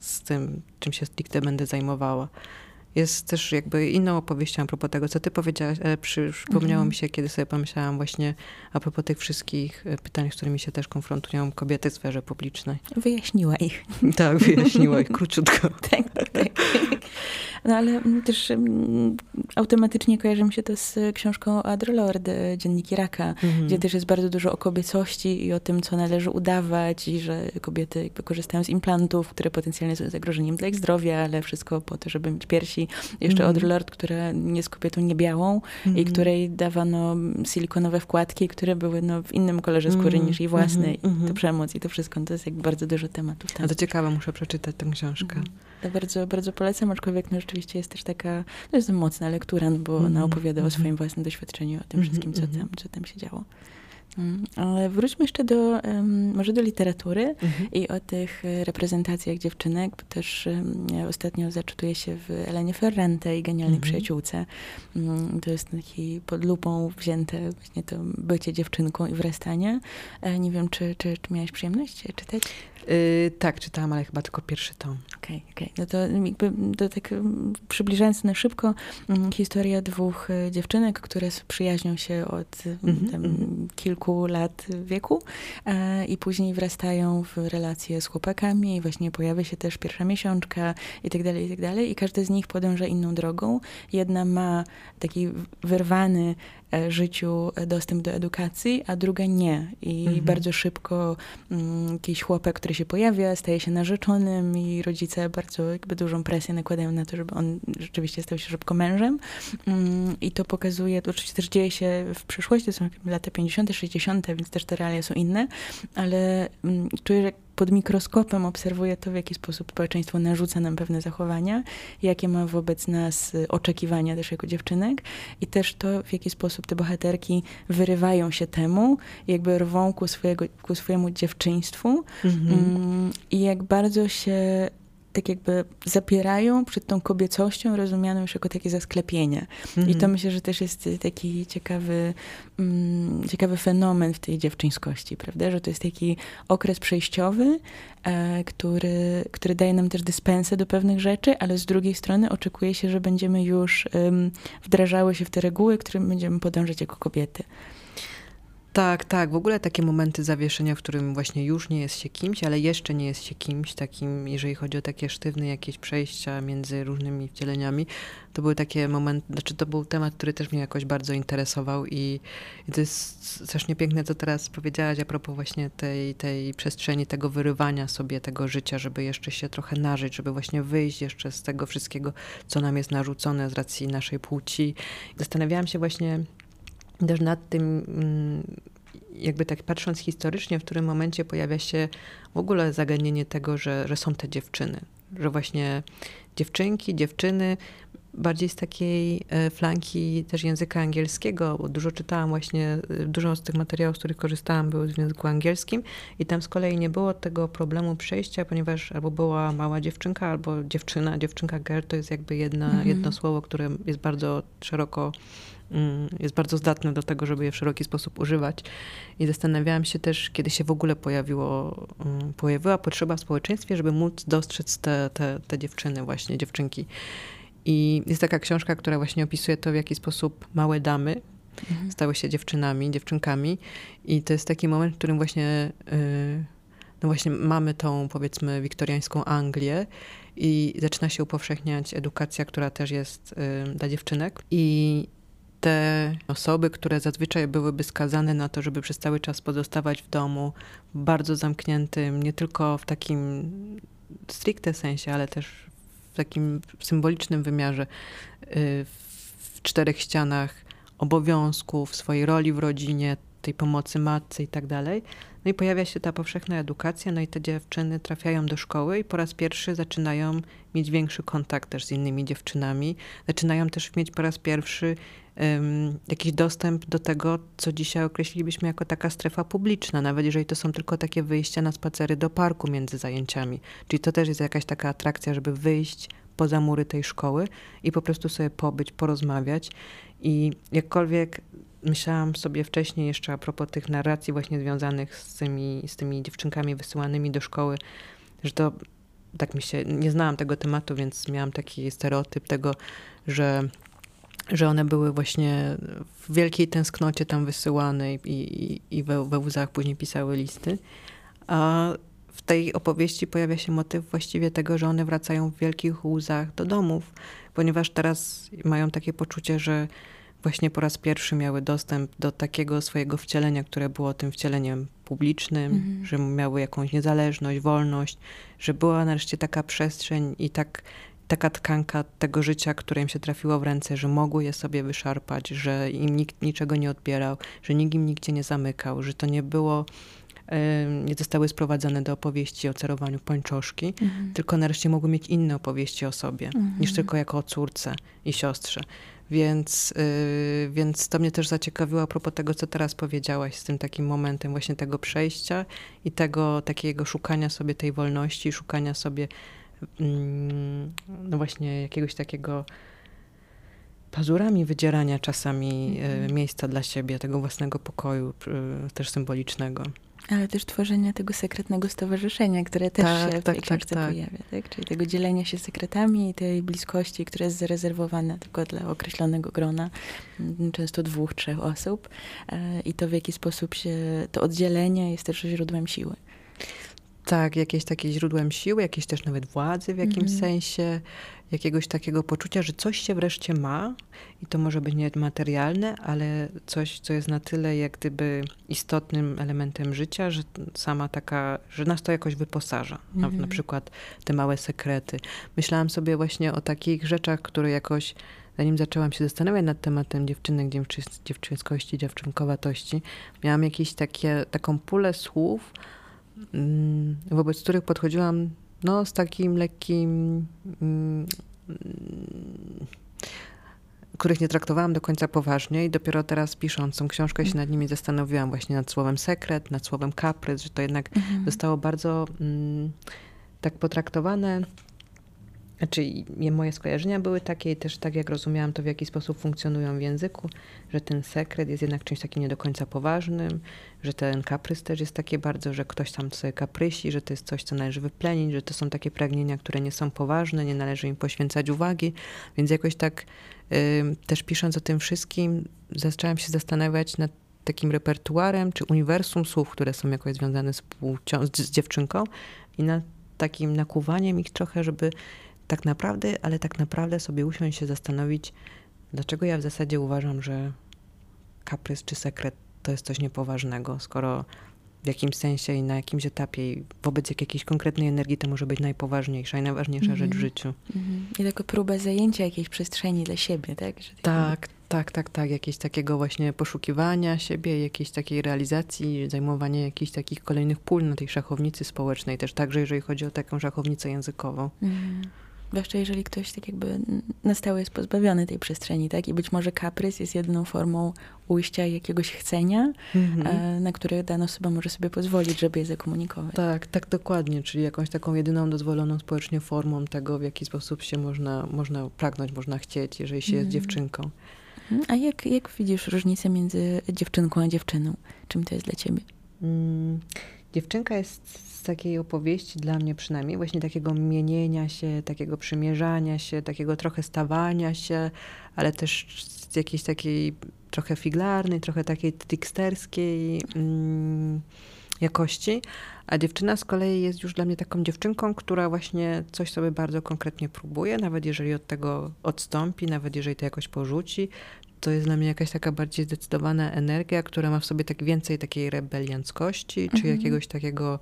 z tym, czym się stricte będę zajmowała jest też jakby inną opowieścią a propos tego, co ty powiedziałaś. E, przypomniało mhm. mi się, kiedy sobie pomyślałam właśnie a propos tych wszystkich e, pytań, z którymi się też konfrontują kobiety w sferze publicznej. Wyjaśniła ich. Tak, wyjaśniła ich króciutko. tak, tak. tak. No ale też um, automatycznie kojarzy mi się to z książką Adrolord, e, Dzienniki Raka, mhm. gdzie też jest bardzo dużo o kobiecości i o tym, co należy udawać i że kobiety jakby korzystają z implantów, które potencjalnie są zagrożeniem dla ich zdrowia, ale wszystko po to, żeby mieć piersi. Jeszcze mhm. Adrolord, która jest kobietą niebiałą mhm. i której dawano silikonowe wkładki, które były no, w innym kolorze skóry mhm. niż jej własny i mhm. to przemoc i to wszystko. To jest jakby bardzo dużo tematów. Tam. A to ciekawe, muszę przeczytać tę książkę. Mhm. To bardzo, bardzo polecam, aczkolwiek no, rzeczywiście jest też taka, to jest mocna lektura, no bo mm ona opowiada mm o swoim własnym doświadczeniu, o tym mm wszystkim, co tam, co tam się działo. Mm, ale wróćmy jeszcze do, może do literatury mhm. i o tych e, reprezentacjach dziewczynek, bo też ostatnio zaczytuję się w Elenie Ferrante i Genialnej mhm. Przyjaciółce. Um, to jest taki pod lupą wzięte właśnie to bycie dziewczynką i wrastanie. E, nie wiem, czy, czy, czy miałaś przyjemność czytać? Yy, tak, czytałam, ale chyba tylko pierwszy tom. Okej, okay, okej. Okay. No to jakby to tak przybliżając na szybko, mm, historia dwóch e, dziewczynek, które przyjaźnią się od mm -hmm. kilku lat wieku e, i później wrastają w relacje z chłopakami i właśnie pojawia się też pierwsza miesiączka i tak dalej, i tak dalej. I każda z nich podąża inną drogą. Jedna ma taki wyrwany życiu dostęp do edukacji, a druga nie. I mhm. bardzo szybko mm, jakiś chłopak, który się pojawia, staje się narzeczonym i rodzice bardzo jakby dużą presję nakładają na to, żeby on rzeczywiście stał się szybko mężem. Mm, I to pokazuje, to oczywiście też dzieje się w przeszłości, to są lata 50., 60., więc też te realia są inne, ale mm, czuję, że pod mikroskopem obserwuję to, w jaki sposób społeczeństwo narzuca nam pewne zachowania, jakie ma wobec nas y, oczekiwania też jako dziewczynek i też to, w jaki sposób te bohaterki wyrywają się temu, jakby rwą ku, swojego, ku swojemu dziewczyństwu mhm. Mm, i jak bardzo się tak jakby zapierają przed tą kobiecością rozumianą już jako takie zasklepienie. Mm -hmm. I to mhm. myślę, że też jest taki ciekawy, mm, ciekawy fenomen w tej dziewczyńskości, prawda? Że to jest taki okres przejściowy, e, który, który daje nam też dyspensę do pewnych rzeczy, ale z drugiej strony oczekuje się, że będziemy już um, wdrażały się w te reguły, którym będziemy podążać jako kobiety. Tak, tak. W ogóle takie momenty zawieszenia, w którym właśnie już nie jest się kimś, ale jeszcze nie jest się kimś takim, jeżeli chodzi o takie sztywne jakieś przejścia między różnymi wcieleniami, to były takie momenty, znaczy to był temat, który też mnie jakoś bardzo interesował i, i to jest strasznie piękne, co teraz powiedziałaś a propos właśnie tej, tej przestrzeni, tego wyrywania sobie tego życia, żeby jeszcze się trochę nażyć, żeby właśnie wyjść jeszcze z tego wszystkiego, co nam jest narzucone z racji naszej płci. Zastanawiałam się właśnie też nad tym, mm, jakby tak patrząc historycznie, w którym momencie pojawia się w ogóle zagadnienie tego, że, że są te dziewczyny. Że właśnie dziewczynki, dziewczyny, bardziej z takiej e, flanki też języka angielskiego, bo dużo czytałam właśnie, e, dużo z tych materiałów, z których korzystałam, były w języku angielskim i tam z kolei nie było tego problemu przejścia, ponieważ albo była mała dziewczynka, albo dziewczyna, dziewczynka girl to jest jakby jedna, mhm. jedno słowo, które jest bardzo szeroko Mm, jest bardzo zdatny do tego, żeby je w szeroki sposób używać. I zastanawiałam się też, kiedy się w ogóle pojawiło, mm, pojawiła potrzeba w społeczeństwie, żeby móc dostrzec te, te, te dziewczyny, właśnie dziewczynki. I jest taka książka, która właśnie opisuje to, w jaki sposób małe damy mhm. stały się dziewczynami, dziewczynkami. I to jest taki moment, w którym właśnie, y, no właśnie mamy tą, powiedzmy, wiktoriańską Anglię i zaczyna się upowszechniać edukacja, która też jest y, dla dziewczynek. I te osoby, które zazwyczaj byłyby skazane na to, żeby przez cały czas pozostawać w domu, bardzo zamkniętym, nie tylko w takim stricte sensie, ale też w takim symbolicznym wymiarze, y, w czterech ścianach obowiązków, swojej roli w rodzinie, tej pomocy matce i tak dalej. No i pojawia się ta powszechna edukacja, no i te dziewczyny trafiają do szkoły i po raz pierwszy zaczynają mieć większy kontakt też z innymi dziewczynami. Zaczynają też mieć po raz pierwszy jakiś dostęp do tego, co dzisiaj określilibyśmy jako taka strefa publiczna, nawet jeżeli to są tylko takie wyjścia na spacery do parku między zajęciami. Czyli to też jest jakaś taka atrakcja, żeby wyjść poza mury tej szkoły i po prostu sobie pobyć, porozmawiać. I jakkolwiek myślałam sobie wcześniej jeszcze a propos tych narracji właśnie związanych z tymi, z tymi dziewczynkami wysyłanymi do szkoły, że to tak mi się, nie znałam tego tematu, więc miałam taki stereotyp tego, że, że one były właśnie w wielkiej tęsknocie tam wysyłane i, i, i we, we łzach później pisały listy. A w tej opowieści pojawia się motyw właściwie tego, że one wracają w wielkich łzach do domów, ponieważ teraz mają takie poczucie, że właśnie po raz pierwszy miały dostęp do takiego swojego wcielenia, które było tym wcieleniem publicznym, mhm. że miały jakąś niezależność, wolność, że była nareszcie taka przestrzeń i tak, taka tkanka tego życia, które im się trafiło w ręce, że mogły je sobie wyszarpać, że im nikt niczego nie odbierał, że nikt im nigdzie nie zamykał, że to nie było nie zostały sprowadzone do opowieści o cerowaniu pończoszki, mhm. tylko nareszcie mogły mieć inne opowieści o sobie, mhm. niż tylko jako o córce i siostrze. Więc, yy, więc to mnie też zaciekawiło a propos tego, co teraz powiedziałaś, z tym takim momentem właśnie tego przejścia i tego takiego szukania sobie tej wolności, szukania sobie no właśnie jakiegoś takiego pazurami wydzierania czasami yy, miejsca dla siebie, tego własnego pokoju, y, też symbolicznego. Ale też tworzenia tego sekretnego stowarzyszenia, które też Tak, się w tak, tej tak, tak. pojawia, tak? Czyli tego dzielenia się sekretami i tej bliskości, która jest zarezerwowana tylko dla określonego grona, m, często dwóch, trzech osób. E, I to w jaki sposób się, to oddzielenie jest też źródłem siły. Tak, jakieś takie źródłem siły, jakieś też nawet władzy w jakimś Mhm. sensie, jakiegoś takiego poczucia, że coś się wreszcie ma i to może być niematerialne, ale coś, co jest na tyle jak gdyby istotnym elementem życia, że sama taka, że nas to jakoś wyposaża. Na, Mhm. na przykład te małe sekrety. Myślałam sobie właśnie o takich rzeczach, które jakoś zanim zaczęłam się zastanawiać nad tematem dziewczynek, dziewczy, dziewczynskości, dziewczynkowatości, miałam jakieś takie, taką pulę słów, wobec których podchodziłam no, z takim lekkim, mm, mm, których nie traktowałam do końca poważnie i dopiero teraz pisząc tą książkę się nad nimi zastanowiłam właśnie nad słowem sekret, nad słowem kaprys, że to jednak zostało bardzo mm, tak potraktowane. Znaczy, moje skojarzenia były takie i też tak jak rozumiałam to, w jaki sposób funkcjonują w języku, że ten sekret jest jednak czymś takim nie do końca poważnym, że ten kaprys też jest takie bardzo, że ktoś tam sobie kaprysi, że to jest coś, co należy wyplenić, że to są takie pragnienia, które nie są poważne, nie należy im poświęcać uwagi, więc jakoś tak też pisząc o tym wszystkim, zaczęłam się zastanawiać nad takim repertuarem czy uniwersum słów, które są jakoś związane z, płcią, z dziewczynką i nad takim nakuwaniem ich trochę, żeby tak naprawdę, ale tak naprawdę sobie usiąść się zastanowić, dlaczego ja w zasadzie uważam, że kaprys czy sekret to jest coś niepoważnego, skoro w jakimś sensie i na jakimś etapie i wobec jak jakiejś konkretnej energii to może być najpoważniejsza i najważniejsza rzecz w Mhm. życiu. Mhm. I taka próba zajęcia jakiejś przestrzeni dla siebie, tak? Że Tak, tak, tak, tak. Jakieś takiego właśnie poszukiwania siebie, jakiejś takiej realizacji, zajmowanie jakichś takich kolejnych pól na tej szachownicy społecznej, też także jeżeli chodzi o taką szachownicę językową. Mhm. Zwłaszcza jeżeli ktoś tak jakby na stałe jest pozbawiony tej przestrzeni, tak? I być może kaprys jest jedną formą ujścia jakiegoś chcenia, e, na które dana osoba może sobie pozwolić, żeby je zakomunikować. Tak, tak dokładnie, czyli jakąś taką jedyną dozwoloną społecznie formą tego, w jaki sposób się można, można pragnąć, można chcieć, jeżeli się jest Mhm. dziewczynką. Mhm. A jak, jak widzisz różnicę między dziewczynką a dziewczyną? Czym to jest dla ciebie? Mm, dziewczynka jest z takiej opowieści, dla mnie przynajmniej, właśnie takiego mienienia się, takiego przymierzania się, takiego trochę stawania się, ale też z jakiejś takiej trochę figlarnej, trochę takiej tricksterskiej mm, jakości. A dziewczyna z kolei jest już dla mnie taką dziewczynką, która właśnie coś sobie bardzo konkretnie próbuje, nawet jeżeli od tego odstąpi, nawet jeżeli to jakoś porzuci, to jest dla mnie jakaś taka bardziej zdecydowana energia, która ma w sobie tak więcej takiej rebelianckości, czy Mhm. jakiegoś takiego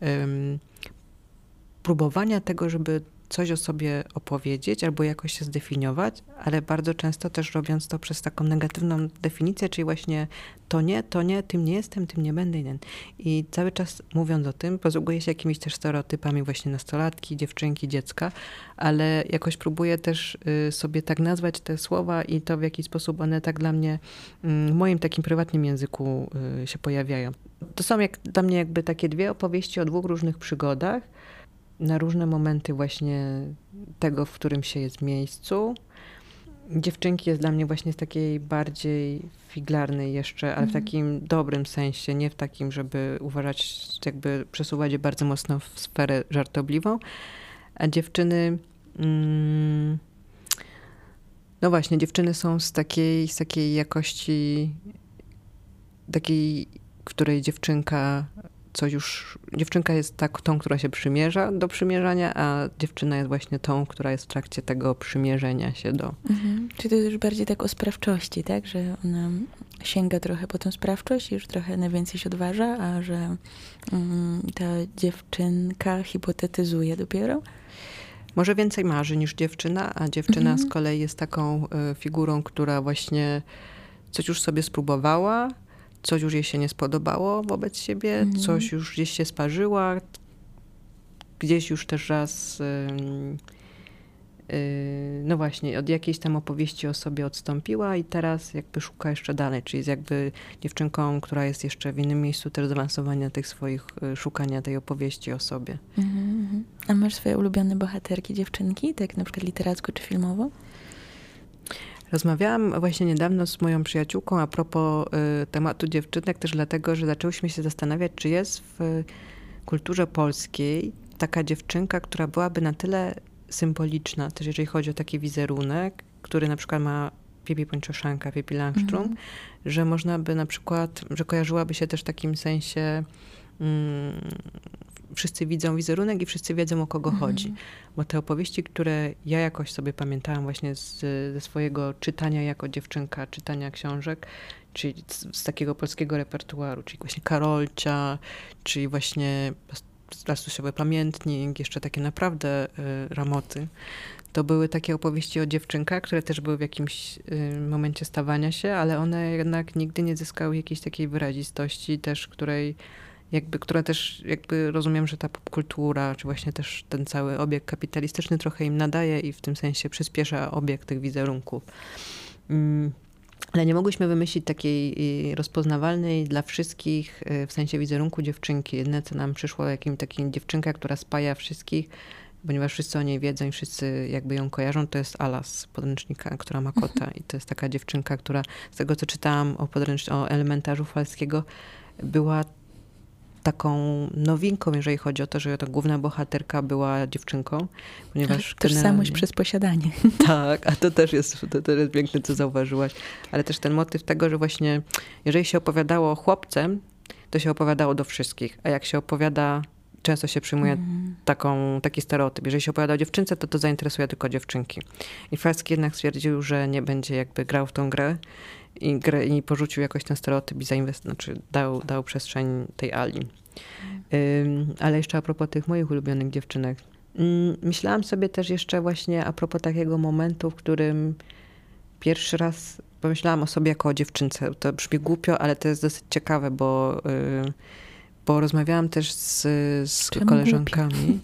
em, próbowania tego, żeby coś o sobie opowiedzieć albo jakoś się zdefiniować, ale bardzo często też robiąc to przez taką negatywną definicję, czyli właśnie to nie, to nie, tym nie jestem, tym nie będę. I cały czas mówiąc o tym, posługuję się jakimiś też stereotypami właśnie nastolatki, dziewczynki, dziecka, ale jakoś próbuję też y, sobie tak nazwać te słowa i to w jaki sposób one tak dla mnie mm, w moim takim prywatnym języku y, się pojawiają. To są jak, dla mnie jakby takie dwie opowieści o dwóch różnych przygodach, na różne momenty właśnie tego, w którym się jest miejscu. Dziewczynki jest dla mnie właśnie z takiej bardziej figlarnej jeszcze, ale w Mhm. takim dobrym sensie, nie w takim, żeby uważać, jakby przesuwać je bardzo mocno w sferę żartobliwą. A dziewczyny... Mm, no właśnie, dziewczyny są z takiej, z takiej jakości, takiej, której dziewczynka coś już. Dziewczynka jest tak, tą, która się przymierza do przymierzania, a dziewczyna jest właśnie tą, która jest w trakcie tego przymierzenia się do. Mhm. Czy to jest już bardziej tak o sprawczości, tak? Że ona sięga trochę po tą sprawczość i już trochę na więcej się odważa, a że mm, ta dziewczynka hipotetyzuje dopiero? Może więcej marzy niż dziewczyna, a dziewczyna Mhm. z kolei jest taką y, figurą, która właśnie coś już sobie spróbowała, coś już jej się nie spodobało wobec siebie, Mhm. coś już gdzieś się sparzyła, gdzieś już też raz, ym, y, no właśnie, od jakiejś tam opowieści o sobie odstąpiła i teraz jakby szuka jeszcze dalej, czyli jest jakby dziewczynką, która jest jeszcze w innym miejscu też zaawansowania tych swoich, y, szukania tej opowieści o sobie. Mhm, mhm. A masz swoje ulubione bohaterki, dziewczynki, tak na przykład literacko czy filmowo? Rozmawiałam właśnie niedawno z moją przyjaciółką a propos y, tematu dziewczynek, też dlatego, że zaczęłyśmy się zastanawiać, czy jest w kulturze polskiej taka dziewczynka, która byłaby na tyle symboliczna, też jeżeli chodzi o taki wizerunek, który na przykład ma Pippi Pończoszanka, Pippi Langstrom, mm -hmm. że można by na przykład, że kojarzyłaby się też w takim sensie mm, wszyscy widzą wizerunek i wszyscy wiedzą o kogo -hmm. chodzi. Bo te opowieści, które ja jakoś sobie pamiętałam właśnie z, ze swojego czytania jako dziewczynka, czytania książek, czyli z, z takiego polskiego repertuaru, czyli właśnie Karolcia, czyli właśnie Lastusiowy Pamiętnik, jeszcze takie naprawdę y, ramoty. To były takie opowieści o dziewczynkach, które też były w jakimś y, momencie stawania się, ale one jednak nigdy nie zyskały jakiejś takiej wyrazistości też, której jakby, która też jakby rozumiem, że ta popkultura, czy właśnie też ten cały obieg kapitalistyczny trochę im nadaje i w tym sensie przyspiesza obieg tych wizerunków. Mm, ale nie mogłyśmy wymyślić takiej y, rozpoznawalnej dla wszystkich y, w sensie wizerunku dziewczynki. Jedne, co nam przyszło, jakim takim dziewczynka, która spaja wszystkich, ponieważ wszyscy o niej wiedzą i wszyscy jakby ją kojarzą, to jest Alas, podręcznika, która ma kota. I to jest taka dziewczynka, która z tego, co czytałam o, podręcz- o elementarzu falskiego, była taką nowinką, jeżeli chodzi o to, że ta główna bohaterka była dziewczynką, ponieważ tak, Tożsamość przez posiadanie. Tak, a to też jest, to też jest piękne, co zauważyłaś. Ale też ten motyw tego, że właśnie jeżeli się opowiadało chłopcem, to się opowiadało do wszystkich, a jak się opowiada często się przyjmuje mm. taką, taki stereotyp. Jeżeli się opowiada o dziewczynce, to to zainteresuje tylko dziewczynki. I Falski jednak stwierdził, że nie będzie jakby grał w tą grę i, grę, i porzucił jakoś ten stereotyp i zainwest, znaczy dał, dał przestrzeń tej Ali. Ale jeszcze a propos tych moich ulubionych dziewczynek. Mm, myślałam sobie też jeszcze właśnie a propos takiego momentu, w którym pierwszy raz pomyślałam o sobie jako o dziewczynce. To brzmi głupio, ale to jest dosyć ciekawe, bo... Yy, bo rozmawiałam też z, z koleżankami.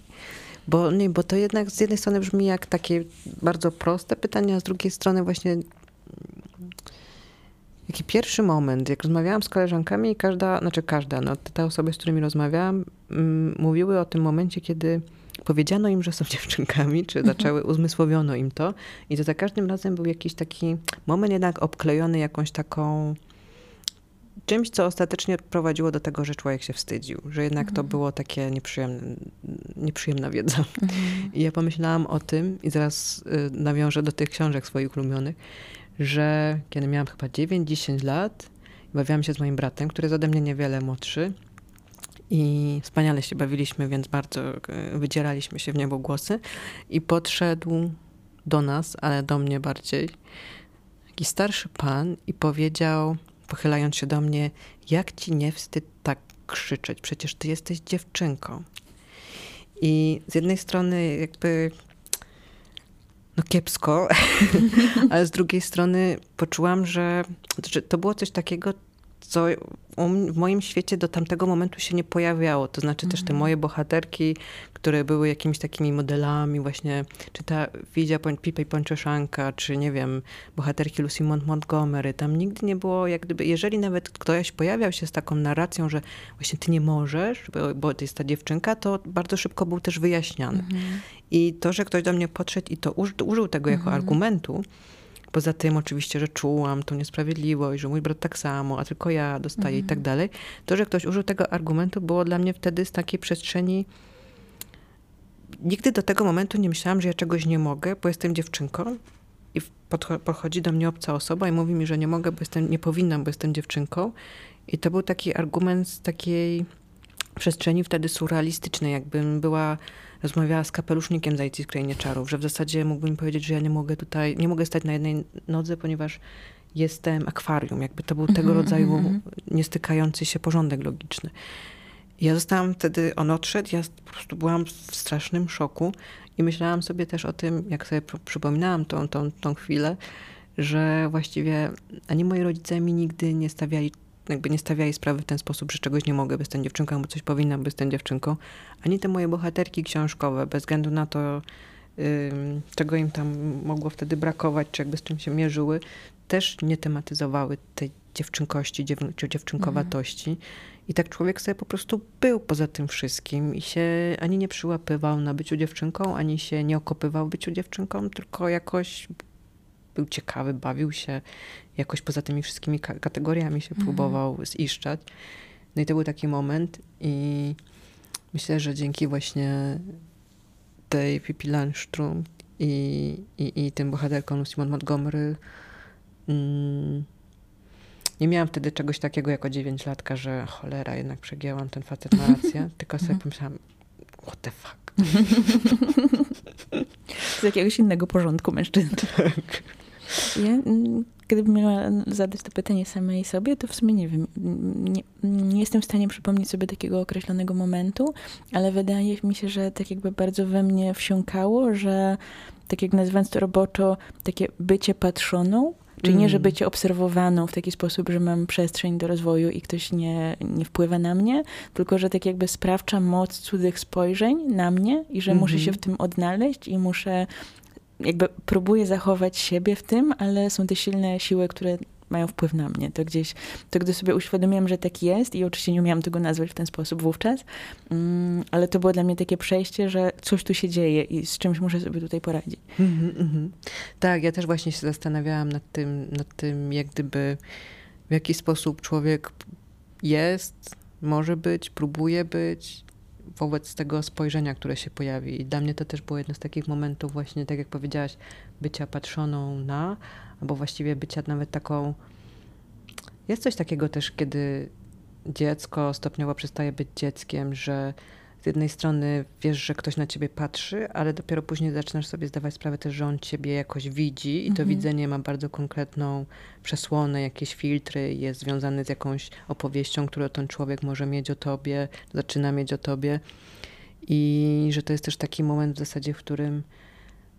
Bo, nie, bo to jednak z jednej strony brzmi jak takie bardzo proste pytanie, a z drugiej strony właśnie jaki pierwszy moment, jak rozmawiałam z koleżankami i każda, znaczy każda, no te osoby, z którymi rozmawiałam, mm, mówiły o tym momencie, kiedy powiedziano im, że są dziewczynkami, czy mhm. zaczęły, uzmysłowiono im to i to za każdym razem był jakiś taki moment jednak obklejony jakąś taką czymś, co ostatecznie prowadziło do tego, że człowiek się wstydził, że jednak mhm. to było takie nieprzyjemne, nieprzyjemna wiedza. Mhm. I ja pomyślałam o tym i zaraz y, nawiążę do tych książek swoich ulubionych, że kiedy miałam chyba 9-10 lat, bawiłam się z moim bratem, który jest ode mnie niewiele młodszy i wspaniale się bawiliśmy, więc bardzo y, wydzieraliśmy się w niebo głosy i podszedł do nas, ale do mnie bardziej, jakiś starszy pan i powiedział pochylając się do mnie, jak ci nie wstyd tak krzyczeć, przecież ty jesteś dziewczynką. I z jednej strony jakby no kiepsko, ale z drugiej strony poczułam, że, że to było coś takiego, co w moim świecie do tamtego momentu się nie pojawiało. To znaczy też te mhm. moje bohaterki, które były jakimiś takimi modelami właśnie, czy ta Widzia Pipa i Ponczeszanka, czy nie wiem, bohaterki Lucy Mont Montgomery. Tam nigdy nie było jak gdyby, jeżeli nawet ktoś pojawiał się z taką narracją, że właśnie ty nie możesz, bo, bo to jest ta dziewczynka, to bardzo szybko był też wyjaśniany. Mhm. I to, że ktoś do mnie podszedł i to użył, użył tego jako mhm. argumentu, Poza tym oczywiście, że czułam tą niesprawiedliwość, że mój brat tak samo, a tylko ja dostaję mhm. i tak mhm. dalej. To, że ktoś użył tego argumentu było dla mnie wtedy z takiej przestrzeni nigdy do tego momentu nie myślałam, że ja czegoś nie mogę, bo jestem dziewczynką i podchodzi do mnie obca osoba i mówi mi, że nie mogę, bo jestem, nie powinnam, bo jestem dziewczynką. I to był taki argument z takiej przestrzeni wtedy surrealistycznej, jakbym była rozmawiała z kapelusznikiem z z Krainie Czarów, że w zasadzie mógłbym powiedzieć, że ja nie mogę tutaj, nie mogę stać na jednej nodze, ponieważ jestem akwarium. Jakby to był tego mm -hmm, rodzaju mm -hmm. niestykający się porządek logiczny. Ja zostałam wtedy, on odszedł, ja po prostu byłam w strasznym szoku i myślałam sobie też o tym, jak sobie przypominałam tą, tą, tą chwilę, że właściwie ani moi rodzice mi nigdy nie stawiali jakby nie stawiali sprawy w ten sposób, że czegoś nie mogę, bo jestem dziewczynką, bo coś powinnam, bo jestem dziewczynką. Ani te moje bohaterki książkowe, bez względu na to, czego im tam mogło wtedy brakować, czy jakby z czym się mierzyły, też nie tematyzowały tej dziewczynkości, dziew czy dziewczynkowatości. Mhm. I tak człowiek sobie po prostu był poza tym wszystkim i się ani nie przyłapywał na byciu dziewczynką, ani się nie okopywał byciu dziewczynką, tylko jakoś był ciekawy, bawił się, jakoś poza tymi wszystkimi kategoriami się mhm. próbował ziszczać. No i to był taki moment i myślę, że dzięki właśnie tej Pippi Landström i, i, i tym bohaterkom Simon Montgomery mm, nie miałam wtedy czegoś takiego jako dziewięciolatka, że cholera, jednak przegięłam, ten facet ma rację, tylko sobie pomyślałam, what the fuck. Z jakiegoś innego porządku mężczyzn. Tak. Ja, mm, gdybym miała zadać to pytanie samej sobie, to w sumie nie wiem. Nie, nie, jestem w stanie przypomnieć sobie takiego określonego momentu, ale wydaje mi się, że tak jakby bardzo we mnie wsiąkało, że tak jak nazywając to roboczo, takie bycie patrzoną, Czyli nie, że mm. bycie obserwowaną w taki sposób, że mam przestrzeń do rozwoju i ktoś nie, nie wpływa na mnie, tylko że tak jakby sprawcza moc cudzych spojrzeń na mnie i że mm -hmm. muszę się mhm. w tym odnaleźć i muszę jakby próbuję zachować siebie w tym, ale są te silne siły, które mają wpływ na mnie. To gdzieś, to gdy sobie uświadomiłam, że tak jest i oczywiście nie umiałam tego nazwać w ten sposób wówczas, um, ale to było dla mnie takie przejście, że coś tu się dzieje i z czymś muszę sobie tutaj poradzić. Mm -hmm, mm -hmm. Tak, ja też właśnie się zastanawiałam nad tym, nad tym, jak gdyby w jaki sposób człowiek jest, może być, próbuje być, wobec tego spojrzenia, które się pojawi. I dla mnie to też było jedno z takich momentów właśnie, tak jak powiedziałaś, bycia patrzoną na, albo właściwie bycia nawet taką... Jest coś takiego też, kiedy dziecko stopniowo przestaje być dzieckiem, że z jednej strony wiesz, że ktoś na ciebie patrzy, ale dopiero później zaczynasz sobie zdawać sprawę też, że on ciebie jakoś widzi i to mhm. widzenie ma bardzo konkretną przesłonę, jakieś filtry, jest związane z jakąś opowieścią, którą ten człowiek może mieć o tobie, zaczyna mieć o tobie. I że to jest też taki moment w zasadzie, w którym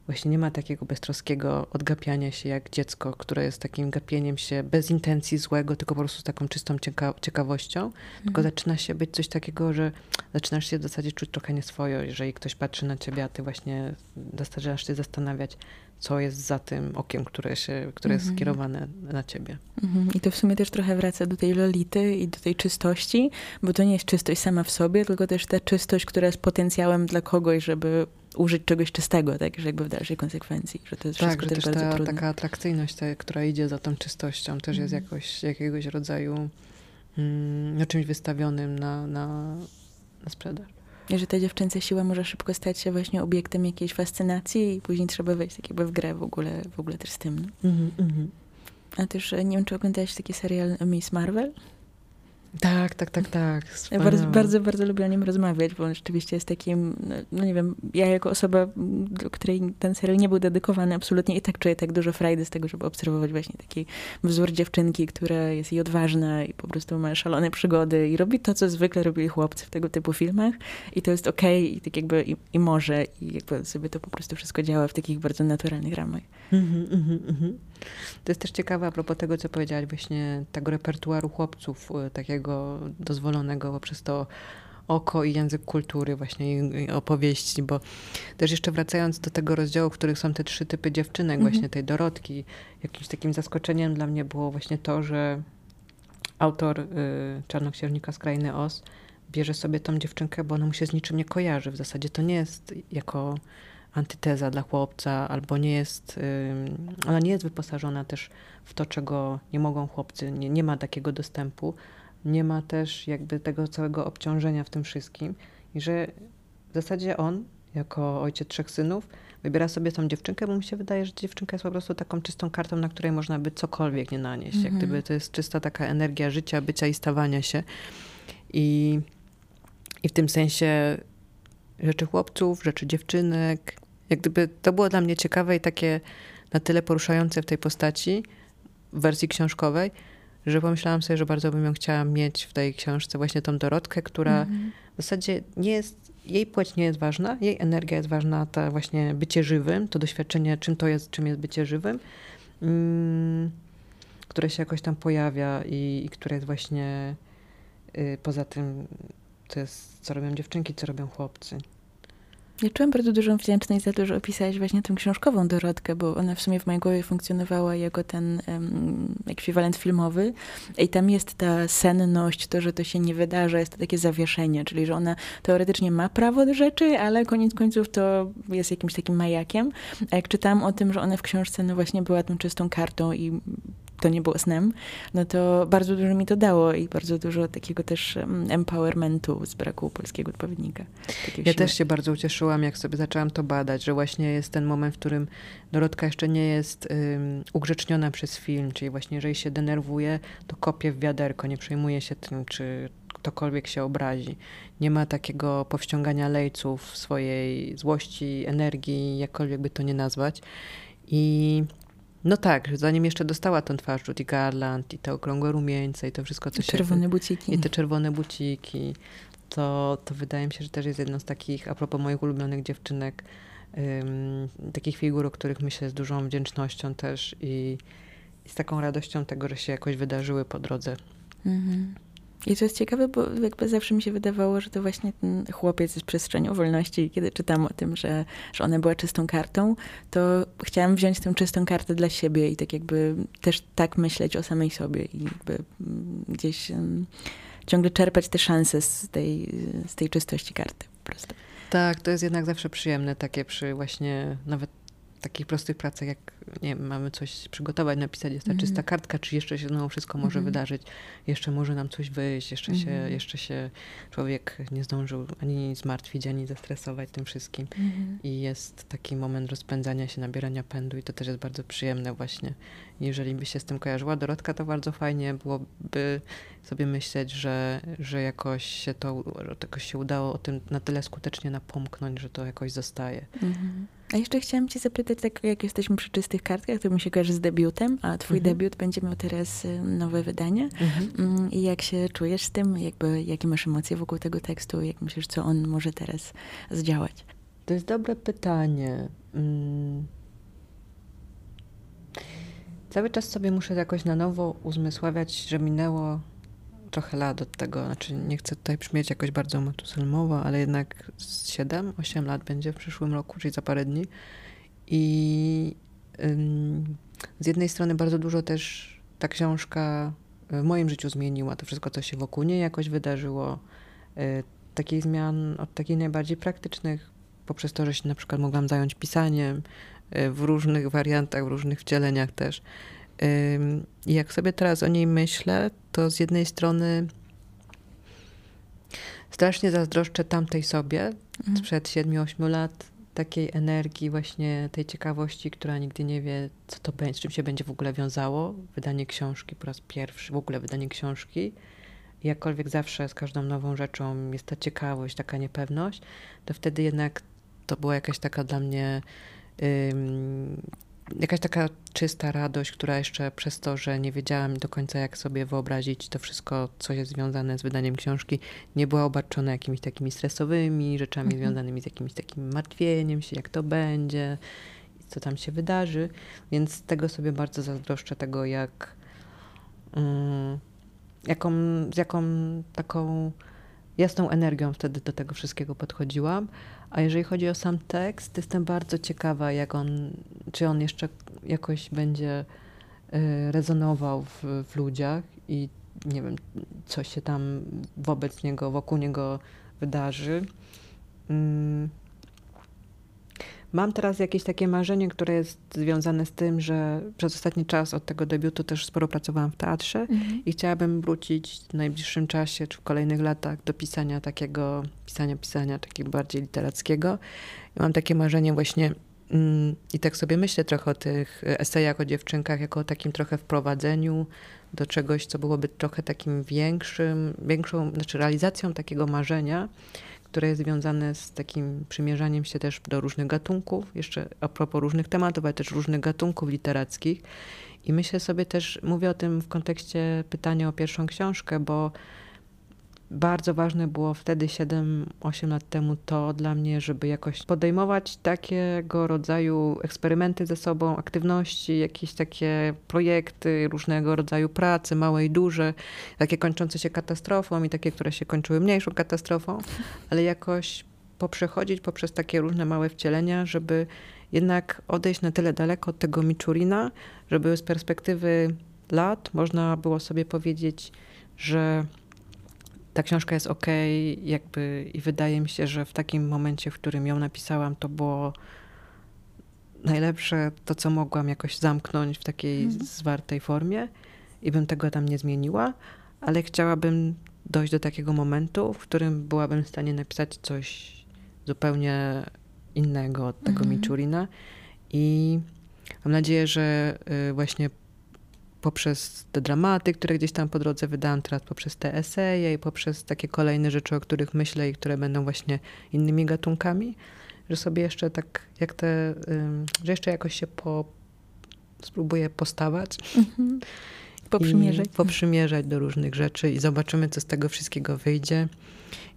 właśnie nie ma takiego beztroskiego odgapiania się jak dziecko, które jest takim gapieniem się bez intencji złego, tylko po prostu z taką czystą cieka ciekawością. Mhm. Tylko zaczyna się być coś takiego, że zaczynasz się w zasadzie czuć trochę nieswojo, jeżeli ktoś patrzy na ciebie, a ty właśnie zaczynasz się zastanawiać, co jest za tym okiem, które, się, które jest mhm. skierowane na ciebie. Mhm. I to w sumie też trochę wraca do tej lolity i do tej czystości, bo to nie jest czystość sama w sobie, tylko też ta czystość, która jest potencjałem dla kogoś, żeby użyć czegoś czystego, tak, że jakby w dalszej konsekwencji, że to jest tak, wszystko też, też bardzo ta, trudne. taka atrakcyjność, ta, która idzie za tą czystością, też jest mhm. jakoś, jakiegoś rodzaju mm, no, czymś wystawionym na, na, na sprzedaż. I że ta dziewczęca siła może szybko stać się właśnie obiektem jakiejś fascynacji i później trzeba wejść tak jakby w grę w ogóle, w ogóle też z tym. No. Mm -hmm. A też nie wiem, czy oglądałeś taki serial Miss Marvel? Tak, tak, tak, tak. Ja bardzo, bardzo, bardzo lubię o nim rozmawiać, bo on rzeczywiście jest takim, no nie wiem, ja jako osoba, do której ten serial nie był dedykowany absolutnie i tak czuję tak dużo frajdy z tego, żeby obserwować właśnie taki wzór dziewczynki, która jest i odważna i po prostu ma szalone przygody i robi to, co zwykle robili chłopcy w tego typu filmach i to jest okej okay, i tak jakby i, i, może i jakby sobie to po prostu wszystko działa w takich bardzo naturalnych ramach. Mm -hmm, mm -hmm. To jest też ciekawe a propos tego, co powiedziałaś właśnie tego repertuaru chłopców, e, takiego dozwolonego poprzez to oko i język kultury właśnie i, opowieści, bo też jeszcze wracając do tego rozdziału, w których są te trzy typy dziewczynek, mhm. właśnie tej Dorotki, jakimś takim zaskoczeniem dla mnie było właśnie to, że autor y, Czarnoksiężnika z Krainy Os bierze sobie tą dziewczynkę, bo ona mu się z niczym nie kojarzy. W zasadzie to nie jest jako antyteza dla chłopca, albo nie jest, ona nie jest wyposażona też w to, czego nie mogą chłopcy, nie, nie ma takiego dostępu, nie ma też jakby tego całego obciążenia w tym wszystkim i że w zasadzie on, jako ojciec trzech synów, wybiera sobie tą dziewczynkę, bo mi się wydaje, że dziewczynka jest po prostu taką czystą kartą, na której można by cokolwiek nie nanieść. Jak mhm. gdyby to jest czysta taka energia życia, bycia i stawania się. I, i w tym sensie rzeczy chłopców, rzeczy dziewczynek, jak gdyby to było dla mnie ciekawe i takie na tyle poruszające w tej postaci, w wersji książkowej, że pomyślałam sobie, że bardzo bym ją chciała mieć w tej książce, właśnie tą Dorotkę, która -hmm. w zasadzie nie jest, jej płeć nie jest ważna, jej energia jest ważna, to właśnie bycie żywym, to doświadczenie, czym to jest, czym jest bycie żywym, mm, które się jakoś tam pojawia i, i które jest właśnie y, poza tym, to jest, co robią dziewczynki, co robią chłopcy. Ja czułam bardzo dużą wdzięczność za to, że opisałeś właśnie tę książkową Dorotkę, bo ona w sumie w mojej głowie funkcjonowała jako ten um, ekwiwalent filmowy i tam jest ta senność, to, że to się nie wydarza, jest to takie zawieszenie, czyli że ona teoretycznie ma prawo do rzeczy, ale koniec końców to jest jakimś takim majakiem. A jak czytałam o tym, że ona w książce no właśnie była tą czystą kartą i to nie było snem, no to bardzo dużo mi to dało i bardzo dużo takiego też empowermentu z braku polskiego odpowiednika. Ja siły. też się bardzo ucieszyłam, jak sobie zaczęłam to badać, że właśnie jest ten moment, w którym Dorotka jeszcze nie jest um, ugrzeczniona przez film, czyli właśnie jeżeli się denerwuje, to kopie w wiaderko, nie przejmuje się tym, czy ktokolwiek się obrazi. Nie ma takiego powściągania lejców swojej złości, energii, jakkolwiek by to nie nazwać. I no tak, zanim jeszcze dostała tą twarz Judy Garland i te okrągłe rumieńce i to wszystko, co I się... czerwone buciki. I te czerwone buciki. To, to wydaje mi się, że też jest jedną z takich, a propos moich ulubionych dziewczynek, um, takich figur, o których myślę z dużą wdzięcznością też i, i, z taką radością tego, że się jakoś wydarzyły po drodze. Mhm. I to jest ciekawe, bo jakby zawsze mi się wydawało, że to właśnie ten chłopiec jest przestrzenią wolności. I kiedy czytam o tym, że, że ona była czystą kartą, to chciałam wziąć tę czystą kartę dla siebie i tak jakby też tak myśleć o samej sobie i jakby mm, gdzieś um, ciągle czerpać te szanse z tej, z tej czystości karty po prostu. Tak, to jest jednak zawsze przyjemne takie przy właśnie nawet takich prostych pracach, jak nie wiem, mamy coś przygotować, napisać, jest ta mm. czysta kartka, czy jeszcze się znowu wszystko może mm. wydarzyć, jeszcze może nam coś wyjść, jeszcze, mm. się, mhm. jeszcze się człowiek nie zdążył ani zmartwić, ani zestresować tym wszystkim. I jest taki moment rozpędzania się, nabierania pędu i to też jest bardzo przyjemne właśnie. Jeżeli by się z tym kojarzyła Dorotka, to bardzo fajnie byłoby sobie myśleć, że, że jakoś się to, jakoś się udało o tym na tyle skutecznie napomknąć, że to jakoś zostaje. Mm. A jeszcze chciałam cię zapytać, tak jak jesteśmy przy czystych kartkach, to mi się kojarzy z debiutem, a twój mhm. debiut będzie miał teraz y, nowe wydanie. Mhm. Mm, I jak się czujesz z tym? Jakby, jakie masz emocje wokół tego tekstu? Jak myślisz, co on może teraz zdziałać? To jest dobre pytanie. Mm. Cały czas sobie muszę jakoś na nowo uzmysławiać, że minęło trochę lat od tego, znaczy nie chcę tutaj brzmieć jakoś bardzo matuselmowo, ale jednak 7-8 lat będzie w przyszłym roku, czyli za parę dni. I ym, z jednej strony bardzo dużo też ta książka w moim życiu zmieniła, to wszystko, co się wokół niej jakoś wydarzyło. Y, takich zmian od takich najbardziej praktycznych, poprzez to, że się na przykład mogłam zająć pisaniem y, w różnych wariantach, w różnych wcieleniach też. Jak sobie teraz o niej myślę, to z jednej strony strasznie zazdroszczę tamtej sobie mhm. sprzed 7-8 lat, takiej energii, właśnie tej ciekawości, która nigdy nie wie, co to będzie, z czym się będzie w ogóle wiązało. Wydanie książki po raz pierwszy, w ogóle wydanie książki. Jakkolwiek zawsze z każdą nową rzeczą jest ta ciekawość, taka niepewność, to wtedy jednak to była jakaś taka dla mnie jakaś taka czysta radość, która jeszcze przez to, że nie wiedziałam do końca, jak sobie wyobrazić to wszystko, co jest związane z wydaniem książki, nie była obarczona jakimiś takimi stresowymi rzeczami mhm. związanymi z jakimś takim martwieniem się, jak to będzie, co tam się wydarzy. Więc tego sobie bardzo zazdroszczę, tego jak. Um, jaką, z jaką taką jasną energią wtedy do tego wszystkiego podchodziłam. A jeżeli chodzi o sam tekst, jestem bardzo ciekawa, jak on, czy on jeszcze jakoś będzie y, rezonował w, w ludziach i nie wiem, co się tam wobec niego, wokół niego wydarzy. Mam teraz jakieś takie marzenie, które jest związane z tym, że przez ostatni czas od tego debiutu też sporo pracowałam w teatrze mhm. i chciałabym wrócić w najbliższym czasie czy w kolejnych latach do pisania takiego, pisania, pisania takiego bardziej literackiego. I mam takie marzenie właśnie mm, i tak sobie myślę trochę o tych esejach o dziewczynkach, jako o takim trochę wprowadzeniu do czegoś, co byłoby trochę takim większym, większą, znaczy realizacją takiego marzenia, które jest związane z takim przymierzaniem się też do różnych gatunków, jeszcze a propos różnych tematów, ale też różnych gatunków literackich. I myślę sobie też, mówię o tym w kontekście pytania o pierwszą książkę, bo bardzo ważne było wtedy, 7-8 lat temu, to dla mnie, żeby jakoś podejmować takiego rodzaju eksperymenty ze sobą, aktywności, jakieś takie projekty, różnego rodzaju prace, małe i duże, takie kończące się katastrofą i takie, które się kończyły mniejszą katastrofą, ale jakoś poprzechodzić poprzez takie różne małe wcielenia, żeby jednak odejść na tyle daleko od tego Miczurina, żeby z perspektywy lat można było sobie powiedzieć, że ta książka jest ok, jakby i wydaje mi się, że w takim momencie, w którym ją napisałam, to było najlepsze to, co mogłam jakoś zamknąć w takiej mhm. zwartej formie i bym tego tam nie zmieniła, ale chciałabym dojść do takiego momentu, w którym byłabym w stanie napisać coś zupełnie innego od tego mhm. Miczurina i mam nadzieję, że y, właśnie poprzez te dramaty, które gdzieś tam po drodze wydałam, teraz poprzez te eseje i poprzez takie kolejne rzeczy, o których myślę i które będą właśnie innymi gatunkami, że sobie jeszcze tak jak te, że jeszcze jakoś się po, spróbuję postawać. Mhm. Poprzymierzać. poprzymierzać do różnych rzeczy i zobaczymy, co z tego wszystkiego wyjdzie.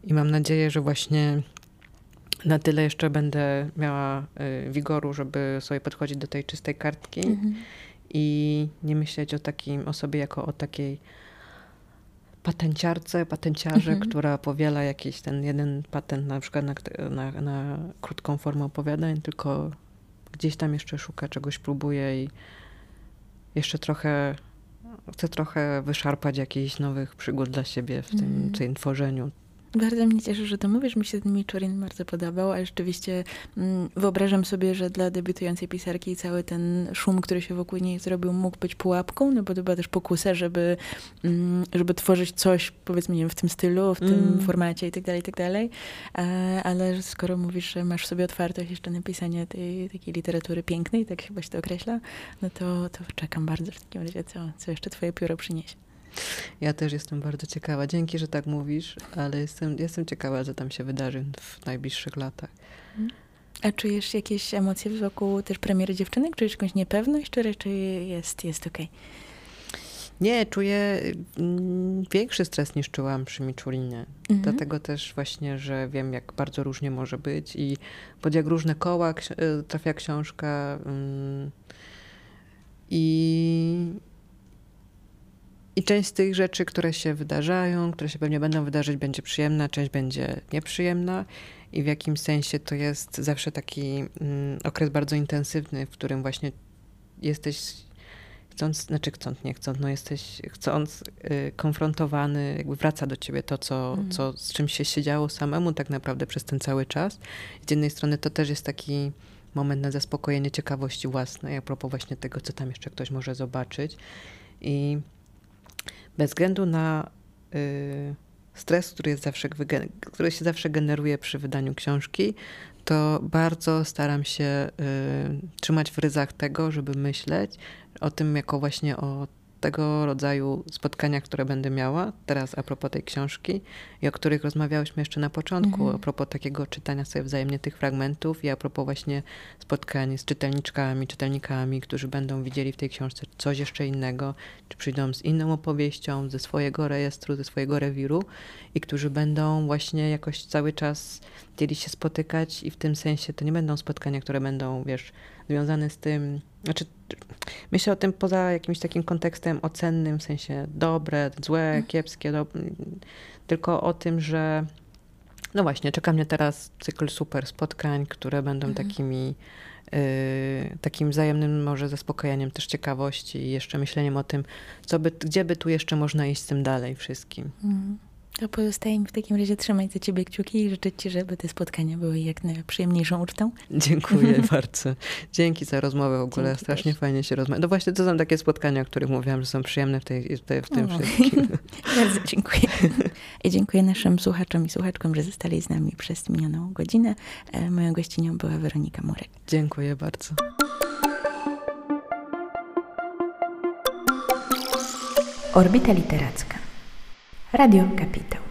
I mam nadzieję, że właśnie na tyle jeszcze będę miała y, wigoru, żeby sobie podchodzić do tej czystej kartki mhm. I nie myśleć o takim, o sobie jako o takiej patenciarce, patenciarze, mhm. która powiela jakiś ten jeden patent na przykład na, na, na, krótką formę opowiadań, tylko gdzieś tam jeszcze szuka czegoś, próbuje i jeszcze trochę chcę trochę wyszarpać jakichś nowych przygód dla siebie w tym, mm. tym tworzeniu bardzo mnie cieszy, że to mówisz. Mi się ten Michorin bardzo podobał, a rzeczywiście mm, wyobrażam sobie, że dla debiutującej pisarki cały ten szum, który się wokół niej zrobił, mógł być pułapką, no bo to była też pokusa, żeby, mm, żeby tworzyć coś, powiedzmy, nie wiem, w tym stylu, w tym mm. formacie i tak dalej, i tak. Ale skoro mówisz, że masz sobie otwartość jeszcze na pisanie tej takiej literatury pięknej, tak chyba się to określa, no to, to czekam bardzo w takim razie, co, co jeszcze twoje pióro przyniesie. Ja też jestem bardzo ciekawa. Dzięki, że tak mówisz, ale jestem, jestem ciekawa, co tam się wydarzy w najbliższych latach. A czujesz jakieś emocje wokół też premiery dziewczyny? Czujesz jakąś niepewność, czy raczej jest, jest okej? Okay? Nie, czuję mm, większy stres niż czułam przy Miczulinie. Mhm. Dlatego też właśnie, że wiem, jak bardzo różnie może być i pod jak różne koła y, trafia książka. Mm, I, i część z tych rzeczy, które się wydarzają, które się pewnie będą wydarzyć, będzie przyjemna, część będzie nieprzyjemna. I w jakimś sensie to jest zawsze taki mm, okres bardzo intensywny, w którym właśnie jesteś chcąc, znaczy chcąc, nie chcąc, no jesteś chcąc y, konfrontowany, jakby wraca do ciebie to, co, mm. co, z czym się siedziało samemu tak naprawdę przez ten cały czas. Z jednej strony to też jest taki moment na zaspokojenie ciekawości własnej, a propos właśnie tego, co tam jeszcze ktoś może zobaczyć. I bez względu na y, stres, który, jest zawsze, który się zawsze generuje przy wydaniu książki, to bardzo staram się y, trzymać w ryzach tego, żeby myśleć o tym jako właśnie o tego rodzaju spotkaniach, które będę miała, teraz a propos tej książki i o których rozmawiałyśmy jeszcze na początku, mhm. a propos takiego czytania sobie wzajemnie tych fragmentów i a propos właśnie spotkań z czytelniczkami, czytelnikami, którzy będą widzieli w tej książce coś jeszcze innego, czy przyjdą z inną opowieścią, ze swojego rejestru, ze swojego rewiru i którzy będą właśnie jakoś cały czas chcieli się spotykać i w tym sensie to nie będą spotkania, które będą, wiesz, związane z tym, znaczy myślę o tym poza jakimś takim kontekstem ocennym, w sensie dobre, złe, mhm. kiepskie, do, tylko o tym, że no właśnie, czeka mnie teraz cykl super spotkań, które będą mhm. takimi y, takim wzajemnym może zaspokajaniem też ciekawości i jeszcze myśleniem o tym, co by, gdzie by tu jeszcze można iść z tym dalej wszystkim. Mhm. To pozostaje mi w takim razie trzymać za ciebie kciuki i życzyć ci, żeby te spotkania były jak najprzyjemniejszą ucztą. Dziękuję bardzo. Dzięki za rozmowę w ogóle. Dzięki Strasznie też. fajnie się rozmawia. No właśnie to są takie spotkania, o których mówiłam, że są przyjemne w, tej, w, tej, w tym wszystkim. bardzo dziękuję. I dziękuję naszym słuchaczom i słuchaczkom, że zostali z nami przez minioną godzinę. E, moją gościnią była Weronika Murek. Dziękuję bardzo. Orbita Literacka. Radio Capitao.